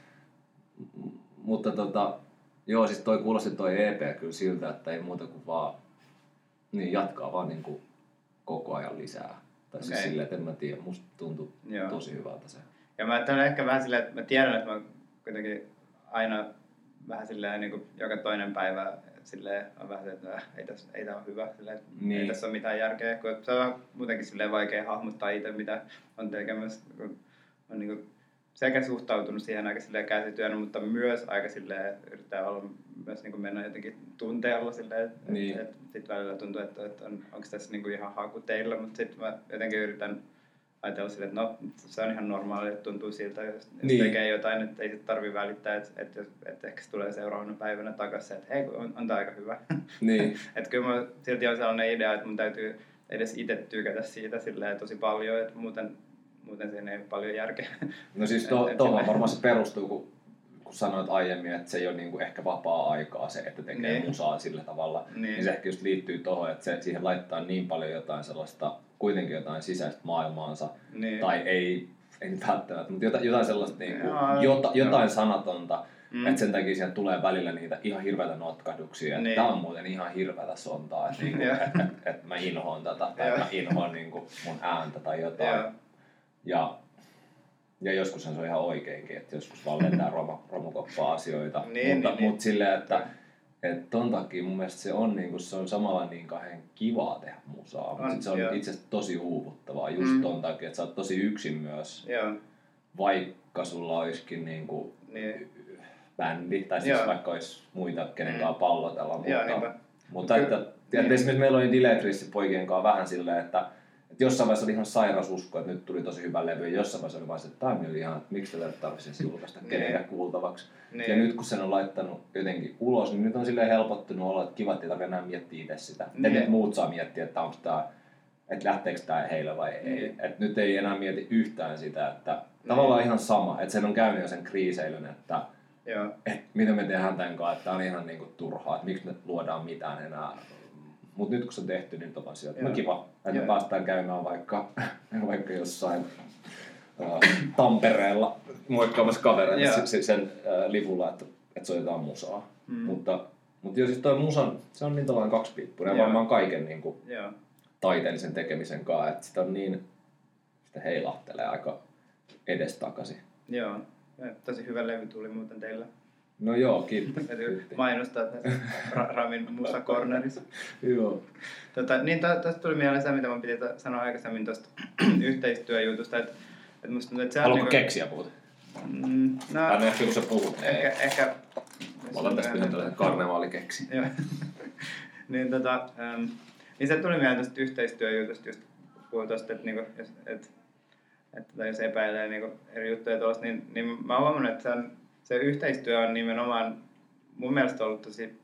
mutta tota, joo, siis toi kuulosti toi EP kyllä siltä, että ei muuta kuin vaan, niin jatkaa vaan niin kuin koko ajan lisää. Tai siis Okei. silleen, että en mä tiedä, musta tuntuu Joo. tosi hyvältä se. Ja mä ajattelen ehkä vähän silleen, että mä tiedän, että mä kuitenkin aina vähän silleen niin kuin joka toinen päivä silleen on vähän silleen, että äh, ei tässä ei tää ole hyvä, silleen, Niin. ei tässä ole mitään järkeä, kun se on muutenkin silleen vaikea hahmottaa itse, mitä on tekemässä, kun on niin kuin sekä suhtautunut siihen aika silleen käsityönä, mutta myös aika silleen yrittää olla myös niin kuin mennä jotenkin tunteella silleen, että Niin. et, et sit välillä tuntuu, että, että on, onko tässä niin kuin ihan haku teillä, mutta sitten mä jotenkin yritän ajatella silleen, että no se on ihan normaali, että tuntuu siltä, jos, Niin. tekee jotain, että ei sit tarvi välittää, että, että, että ehkä se tulee seuraavana päivänä takaisin, että hei, on, on tämä aika hyvä. Niin, että kyllä mä silti on sellainen idea, että mun täytyy edes itse tykätä siitä silleen tosi paljon, että muuten, muuten siinä ei ole paljon järkeä. no siis to, tuohon silleen- varmaan se perustuu, kun, kun sanoit aiemmin, että se ei ole niinku ehkä vapaa-aikaa se, että tekee Niin. musaa sillä tavalla. Niin. Niin se ehkä just liittyy tuohon, että se, siihen laittaa niin paljon jotain sellaista, kuitenkin jotain sisäistä maailmaansa, Niin. tai ei, ei nyt välttämättä, mutta jotain, jotain sellaista niin kuin, jota, jotain sanatonta, Mm. että sen takia sieltä tulee välillä niitä ihan hirveitä notkahduksia, Niin. tämä on muuten ihan hirveätä sontaa, että, niin kuin, Joo. että, että, että mä inhoan tätä, tai mä inhoan niin kuin mun ääntä tai jotain. Joo. Ja, ja joskushan se on ihan oikeinkin, että joskus vaan lentää romu, romukoppaa asioita. Niin, mutta, niin, niin. mutta silleen, että et ton takia mun mielestä se on, niinku, se on samalla niin kahden kivaa tehdä musaa, mutta sit se on itse asiassa tosi uuvuttavaa just Mm. ton takia, että sä oot tosi yksin myös, Joo. vaikka sulla olisikin niinku Niin. bändi, tai siis Joo. vaikka olisi muita, kenen kanssa pallotella, mutta, Joo, niinpä. mutta Ky- että, niin. esimerkiksi meillä oli Diletrissi poikien kanssa vähän silleen, että jossain vaiheessa oli ihan sairas usko, että nyt tuli tosi hyvä levy, ja jossain vaiheessa oli vaan se, että tämä oli ihan, että miksi tätä tarvitsisi julkaista Niin. kenenkään kuultavaksi. Niin. Ja nyt kun sen on laittanut jotenkin ulos, niin nyt on silleen helpottunut olla, että kiva, että ei tarvitse enää miettiä itse sitä. Niin. Niin. muut saa miettiä, että onko tämä, että lähteekö tämä heille vai ei. Niin. Et nyt ei enää mieti yhtään sitä, että tavallaan ihan sama, että sen on käynyt jo sen kriiseilyn, että Joo. et mitä me tehdään tämän kanssa, että tämä on ihan niinku turhaa, että miksi me luodaan mitään enää. Mutta nyt kun se on tehty, niin vaan sieltä, no kiva, että Joo. me päästään käymään vaikka, vaikka jossain äh, Tampereella moikkaamassa kavereita Joo. se- se- sen äh, livulla, että, että soitetaan musaa. Mm. Mutta, mutta jo siis toi musan, se on niin tavallaan kaksipiippunen, Joo. varmaan kaiken niin kuin, Joo. taiteellisen tekemisen kanssa, että sitä on niin, sitä heilahtelee aika edestakaisin. Joo. Ja Tosi hyvä levy tuli muuten teillä. No joo, kiitos. Täytyy mainostaa tässä Ra- Ramin Musa Cornerissa. Joo. Tota, niin to, tosta tuli mieleen se, mitä mä piti sanoa aikaisemmin tuosta yhteistyöjutusta, että, että musta tuntuu, että se on Haluatko niinku- keksiä puhuta? Mm, no, Tai no ehkä kun sä puhut, niin ehkä, ei. ehkä... Mä olen tässä pitänyt tällaisen karnevaalikeksi. Joo. niin, tota, ähm, niin se tuli mieleen tästä yhteistyöjutusta, just puhuin tosta, että, niinku, jos, et, että tai jos epäilee niinku eri juttuja tuosta, niin, niin mä oon huomannut, että se, on, se yhteistyö on nimenomaan mun mielestä ollut tosi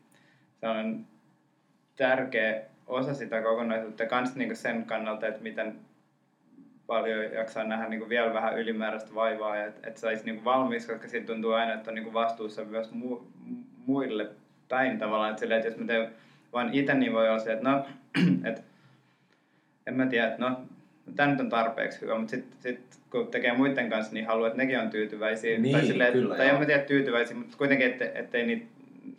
tärkeä osa sitä kokonaisuutta, kans niinku sen kannalta, että miten paljon jaksaa nähdä niinku vielä vähän ylimääräistä vaivaa ja että et saisi niinku valmis, koska siitä tuntuu aina, että on niinku vastuussa myös mu, muille päin tavallaan. Että silleen, että jos mä teen vaan itse, niin voi olla se, että no, että en mä tiedä, että no, tämä nyt on tarpeeksi hyvä, mutta sitten sit, kun tekee muiden kanssa, niin haluaa, että nekin on tyytyväisiä. Niin, tai silleen, kyllä, että, tai joo. en mä tiedä tyytyväisiä, mutta kuitenkin, ette, ettei niitä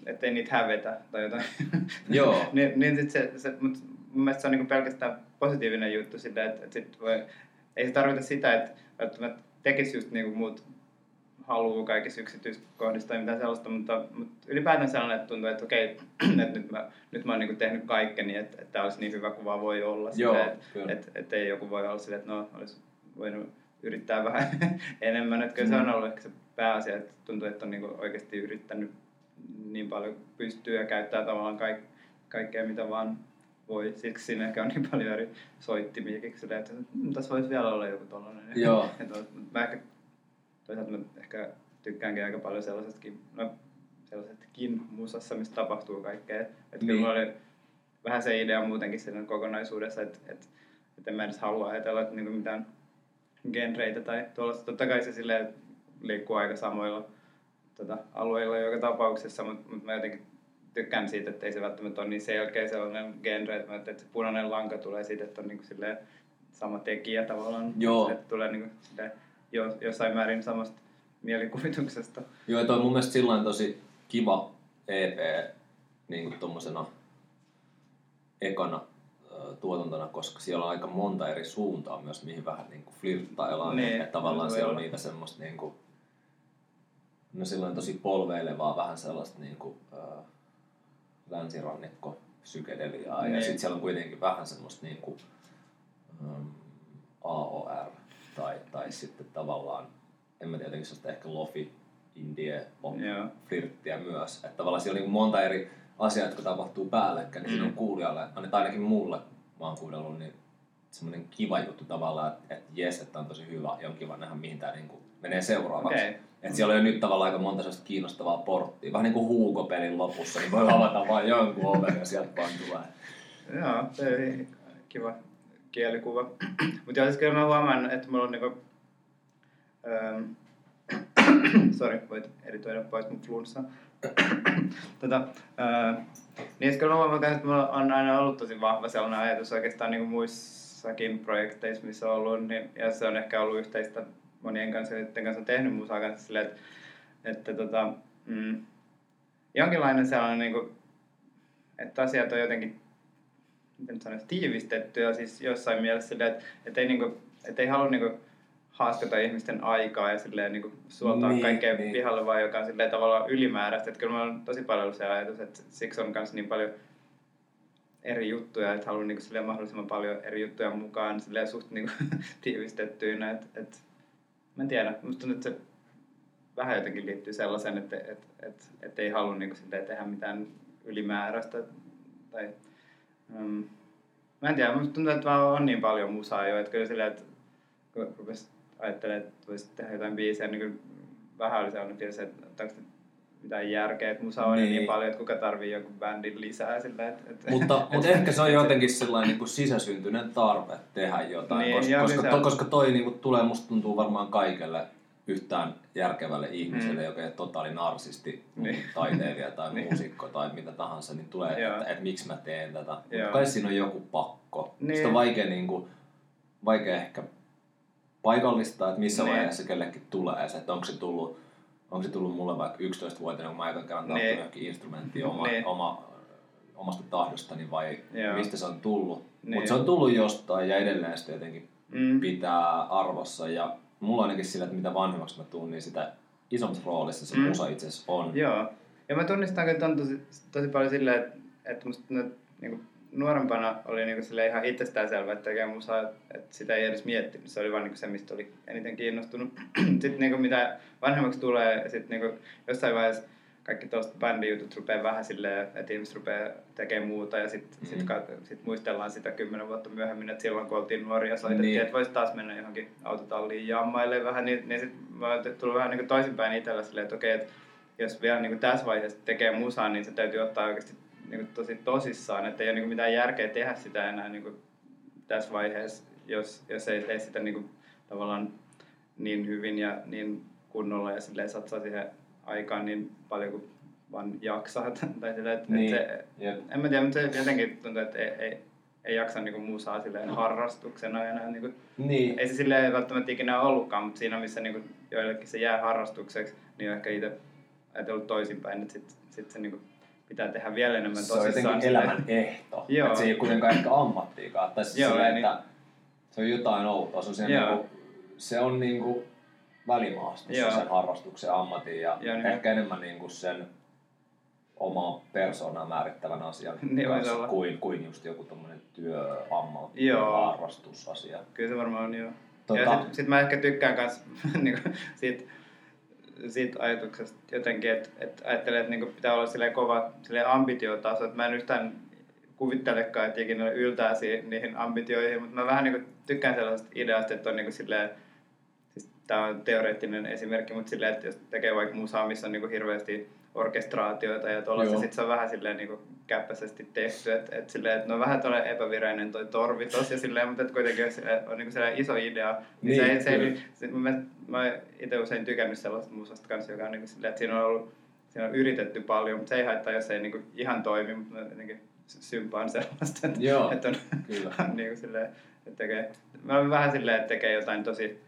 ettei niitä hävetä tai jotain. Joo. niin, niin sit se, se, mut mun mielestä se on niinku pelkästään positiivinen juttu sitä, että, että sit voi, ei se tarkoita sitä, että välttämättä tekisi just niinku muut haluaa kaikissa yksityiskohdissa tai mitään sellaista, mutta, mutta ylipäätään sellainen, että tuntuu, että okei, että nyt mä, nyt mä oon niinku tehnyt kaikkeni, että, että tämä olisi niin hyvä kuin vaan voi olla. Joo, silleen, että, että, että ei joku voi olla silleen, että no, olisi voinut yrittää vähän enemmän. Että kyllä se on ollut ehkä se pääasia, että tuntuu, että on niinku oikeasti yrittänyt niin paljon kuin pystyy ja käyttää tavallaan kaik, kaikkea, mitä vaan voi. Siksi siinä ehkä on niin paljon eri silleen, että mm, tässä voisi vielä olla joku tollainen. Joo. To- mä ehkä, toisaalta mä ehkä tykkäänkin aika paljon sellaisestakin, no, sellaisestakin musassa, missä tapahtuu kaikkea. Että Niin. kyllä oli vähän se idea muutenkin siinä kokonaisuudessa, että, että, että en mä edes halua ajatella, että niinku mitään genreitä tai tuollaista. Totta kai se silleen liikkuu aika samoilla tota, alueilla joka tapauksessa, mutta mut mä jotenkin tykkään siitä, että ei se välttämättä ole niin selkeä sellainen genre, että, mä että se punainen lanka tulee siitä, että on niinku silleen sama tekijä tavallaan. Joo. Että tulee niinku silleen jo, jossain määrin samasta mielikuvituksesta. Joo, toi on mun mielestä sillain tosi kiva EP niin kuin tommosena ekana tuotantona, koska siellä on aika monta eri suuntaa myös, mihin vähän niin kuin flirttaillaan. Niin, että tavallaan siellä on niitä semmoista niin kuin, no silloin tosi polveilevaa, vähän sellaista niin kuin, ö, länsirannikko psykedeliaa. Niin. Ja sitten siellä on kuitenkin vähän semmoista niin kuin, um, AOR tai, tai sitten tavallaan, en mä tiedä, jotenkin ehkä lofi, indie, pop, Joo. flirttiä myös. Että tavallaan siellä on niin monta eri asiaa, jotka tapahtuu päällekkäin, niin mm. siinä on kuulijalle, ainakin ainakin mulle, mä oon kuunnellut, niin semmoinen kiva juttu tavallaan, että, että jes, että on tosi hyvä ja on kiva nähdä, mihin tämä niin menee seuraavaksi. Okei. Että siellä on jo nyt tavallaan aika monta sellaista kiinnostavaa porttia. Vähän niin kuin Huuko-pelin lopussa, niin voi avata vain jonkun oven ja sieltä vaan tulee. Joo, se oli kiva kielikuva. Mutta joo, siis kyllä mä huomaan, että mulla on niinku... Ähm, Sori, voit editoida pois mun flunssa. tota, äh, niin siis kyllä mä huomaan, että mulla on aina ollut tosi vahva sellainen ajatus oikeastaan niinku muissakin projekteissa, missä on ollut. Niin, ja se on ehkä ollut yhteistä monien kanssa, joiden kanssa on tehnyt musaa kanssa silleen, että, että tota, mm, jonkinlainen sellainen, niinku, että asiat on jotenkin nyt sanoisi, tiivistetty ja siis jossain mielessä silleen, että, että ei, niinku, että ei halua niinku haaskata ihmisten aikaa ja silleen niinku suoltaa Niin, kaikkea niin. pihalle vaan joka on silleen tavallaan ylimääräistä. Että kyllä mulla on tosi paljon ollut se ajatus, että siksi on myös niin paljon eri juttuja, että haluan niinku silleen mahdollisimman paljon eri juttuja mukaan silleen suht niinku tiivistettyinä. Että, että, mä en tiedä, musta tuntuu, että se vähän jotenkin liittyy sellaisen, että et, et, et ei halua niin kuin, tehdä mitään ylimääräistä. Tai, um, mä en tiedä, musta tuntuu, että vaan on niin paljon musaa jo, että kyllä silleen, että kun rupesi ajattelemaan, että voisi tehdä jotain biisiä, niin kuin vähän oli sellainen fiilis, että onko mitään järkeä, että musa on niin. niin paljon, että kuka tarvii joku bändin lisää sillä, että, että mutta, mutta ehkä se on jotenkin sellainen niin kuin sisäsyntyinen tarve tehdä jotain, niin, koska, koska, to, koska toi niin kuin, tulee, musta tuntuu varmaan kaikelle yhtään järkevälle ihmiselle, mm. joka ei ole totaali narsisti, niin. taiteilija tai niin. muusikko tai mitä tahansa, niin tulee, että, että, että miksi mä teen tätä. Mutta kai siinä on joku pakko. Niin. Sitä on vaikea, niin kuin, vaikea ehkä paikallistaa, että missä niin. vaiheessa kellekin tulee se, että onko se tullut onko se tullut mulle vaikka 11-vuotiaana, kun mä ekan kerran niin. johonkin instrumenttiin oma, niin. oma, omasta tahdostani vai Joo. mistä se on tullut. Niin. Mutta se on tullut jostain ja edelleen sitä jotenkin mm. pitää arvossa. Ja mulla ainakin sillä, että mitä vanhemmaksi mä tuun, niin sitä isommassa roolissa se mm. musa itse asiassa on. Joo. Ja mä tunnistan kyllä tosi, tosi paljon silleen, että, että musta ne, niin nuorempana oli niinku sille ihan itsestäänselvä, että tekee musaa, että sitä ei edes miettinyt. Se oli vain niinku se, mistä oli eniten kiinnostunut. sitten niinku mitä vanhemmaksi tulee, sitten niinku jossain vaiheessa kaikki tuosta bändijutut rupeaa vähän silleen, että ihmiset rupeaa tekemään muuta ja sitten mm. sit, sit muistellaan sitä kymmenen vuotta myöhemmin, että silloin kun oltiin nuoria soitettiin, niin. että voisi taas mennä johonkin autotalliin jammaille vähän, niin, niin sitten mä oon tullut vähän niin toisinpäin itsellä silleen, että okei, että jos vielä niin tässä vaiheessa tekee musaa, niin se täytyy ottaa oikeasti niin kuin tosi tosissaan, että ei ole niin mitään järkeä tehdä sitä enää niin kuin tässä vaiheessa, jos, jos ei tee sitä niin kuin, tavallaan niin hyvin ja niin kunnolla ja silleen satsaa siihen aikaan niin paljon kuin vaan jaksaa. tai silleen, että, niin. että se, yep. en mä tiedä, mutta se jotenkin tuntuu, että ei, ei, ei jaksa niin kuin musaa silleen harrastuksena enää. Niin kuin, niin. Ei se silleen välttämättä ikinä ollutkaan, mutta siinä missä niin kuin joillekin se jää harrastukseksi, niin ehkä itse ajatellut toisinpäin, että sitten sit se niin kuin pitää tehdä vielä enemmän tosissaan. Se on jotenkin elämän ehto. Joo. Että se ei ole kuitenkaan ehkä ammattiikaan. Tai siis Joo, sillä, niin. että se on jotain outoa. Se on, sen niinku, se on niinku välimaastossa Joo. sen harrastuksen ammatin ja Joo, niin. ehkä enemmän niinku sen oma persoonaa määrittävän asian niin kanssa kuin, kuin just joku tommonen työ, ammatti, harrastusasia. Kyllä se varmaan on, joo. Tota... Ja sit, sit mä ehkä tykkään kans niinku, siitä siitä ajatuksesta jotenkin, että, että ajattelee, että niin pitää olla sille kova sille ambitiotaso, että mä en yhtään kuvittelekaan, että ikinä yltää niihin ambitioihin, mutta mä vähän niin tykkään sellaisesta ideasta, että on niin silleen, tämä on teoreettinen esimerkki, mutta silleen, että jos tekee vaikka musaa, missä on niin hirveästi orkestraatioita ja tuollaista, sitten se on vähän silleen niin käppäisesti tehty, että et silleen, että no vähän tuollainen epävireinen toi torvi tossa ja silleen, mutta et kuitenkin on, on niin iso idea, niin, niin se, se, se, mä, mä itse usein tykännyt sellaista musasta kanssa, joka on niin silleen, että siinä on ollut siinä on yritetty paljon, mutta se ei haittaa, jos ei niin ihan toimi, mutta jotenkin sympaan sellaista, että, Joo, että on, kyllä. niin kuin silleen, että tekee, mä olen vähän silleen, että tekee jotain tosi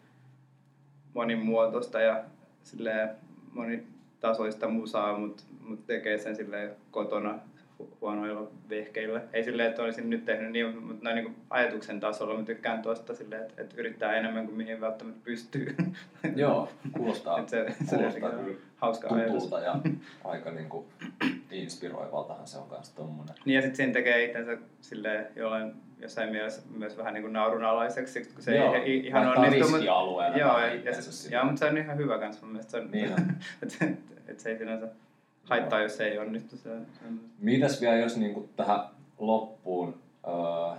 monimuotoista ja silleen moni, tasoista musaa, mutta mut tekee sen kotona huonoilla vehkeillä. Ei silleen, että olisin nyt tehnyt niin, mutta noin niin ajatuksen tasolla mä tykkään tuosta silleen, että, että yrittää enemmän kuin mihin välttämättä pystyy. Joo, kuulostaa, se, kuulostaa se kyllä hauska tutulta ja aika niin kuin inspiroivaltahan se on kanssa tommonen. Niin ja sitten siinä tekee itsensä silleen jollain jossain mielessä myös vähän niin kuin naurunalaiseksi, kun se Joo, ei ihan onnistu. Mutta, joo, ja, ja, se, ja, mutta se on ihan hyvä kanssa mun mielestä. Se on, niin on. että et, et se ei sinänsä haittaa, jos se ei onnistu. Se, Mitäs vielä, jos niin kuin tähän loppuun, öö,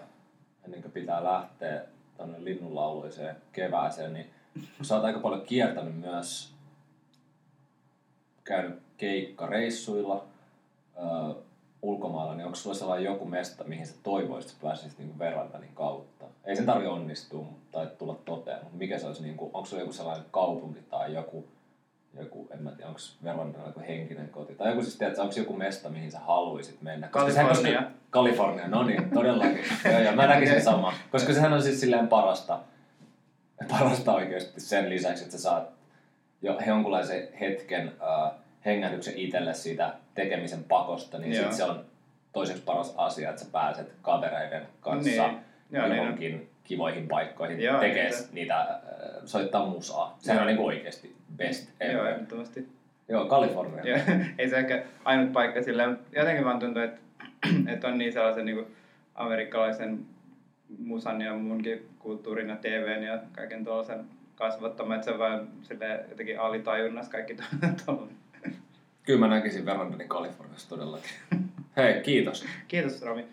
ennen kuin pitää lähteä tuonne linnunlauluiseen kevääseen, niin sä oot aika paljon kiertänyt myös, käynyt keikkareissuilla, öö, ulkomailla, niin onko sulla sellainen joku mesta, mihin sä toivoisit, että pääsisit niin Verlandanin kautta? Ei sen tarvitse onnistua tai tulla toteen, mutta mikä se olisi, niin kuin, onko sulla joku sellainen kaupunki tai joku, joku en mä tiedä, onko Verlandanilla joku henkinen koti, tai joku siis, tiedätkö, onko joku mesta, mihin sä haluaisit mennä? Koska Kalifornia. Sehän, koska, Kalifornia, no niin, todellakin. joo, joo, mä näkisin okay. sama. Koska sehän on siis silleen parasta, parasta oikeasti sen lisäksi, että sä saat jo jonkunlaisen hetken uh, hengähdyksen itselle siitä tekemisen pakosta, niin sit se on toiseksi paras asia, että sä pääset kavereiden kanssa niin. Joo, niin johonkin niin kivoihin paikkoihin Joo, tekee niin niitä, äh, soittaa musaa. Sehän on niin oikeasti best ever. Joo, ehdottomasti. Joo, Kalifornia. Joo, ei se ehkä ainut paikka sillä, jotenkin vaan tuntuu, että, että on niin sellaisen niin kuin amerikkalaisen musan ja munkin kulttuurin ja TVn ja kaiken tuollaisen kasvattamaan, että se on vaan sille jotenkin alitajunnassa kaikki tuolla. Kyllä mä näkisin verandani Kaliforniassa todellakin. Hei, kiitos. Kiitos Rami.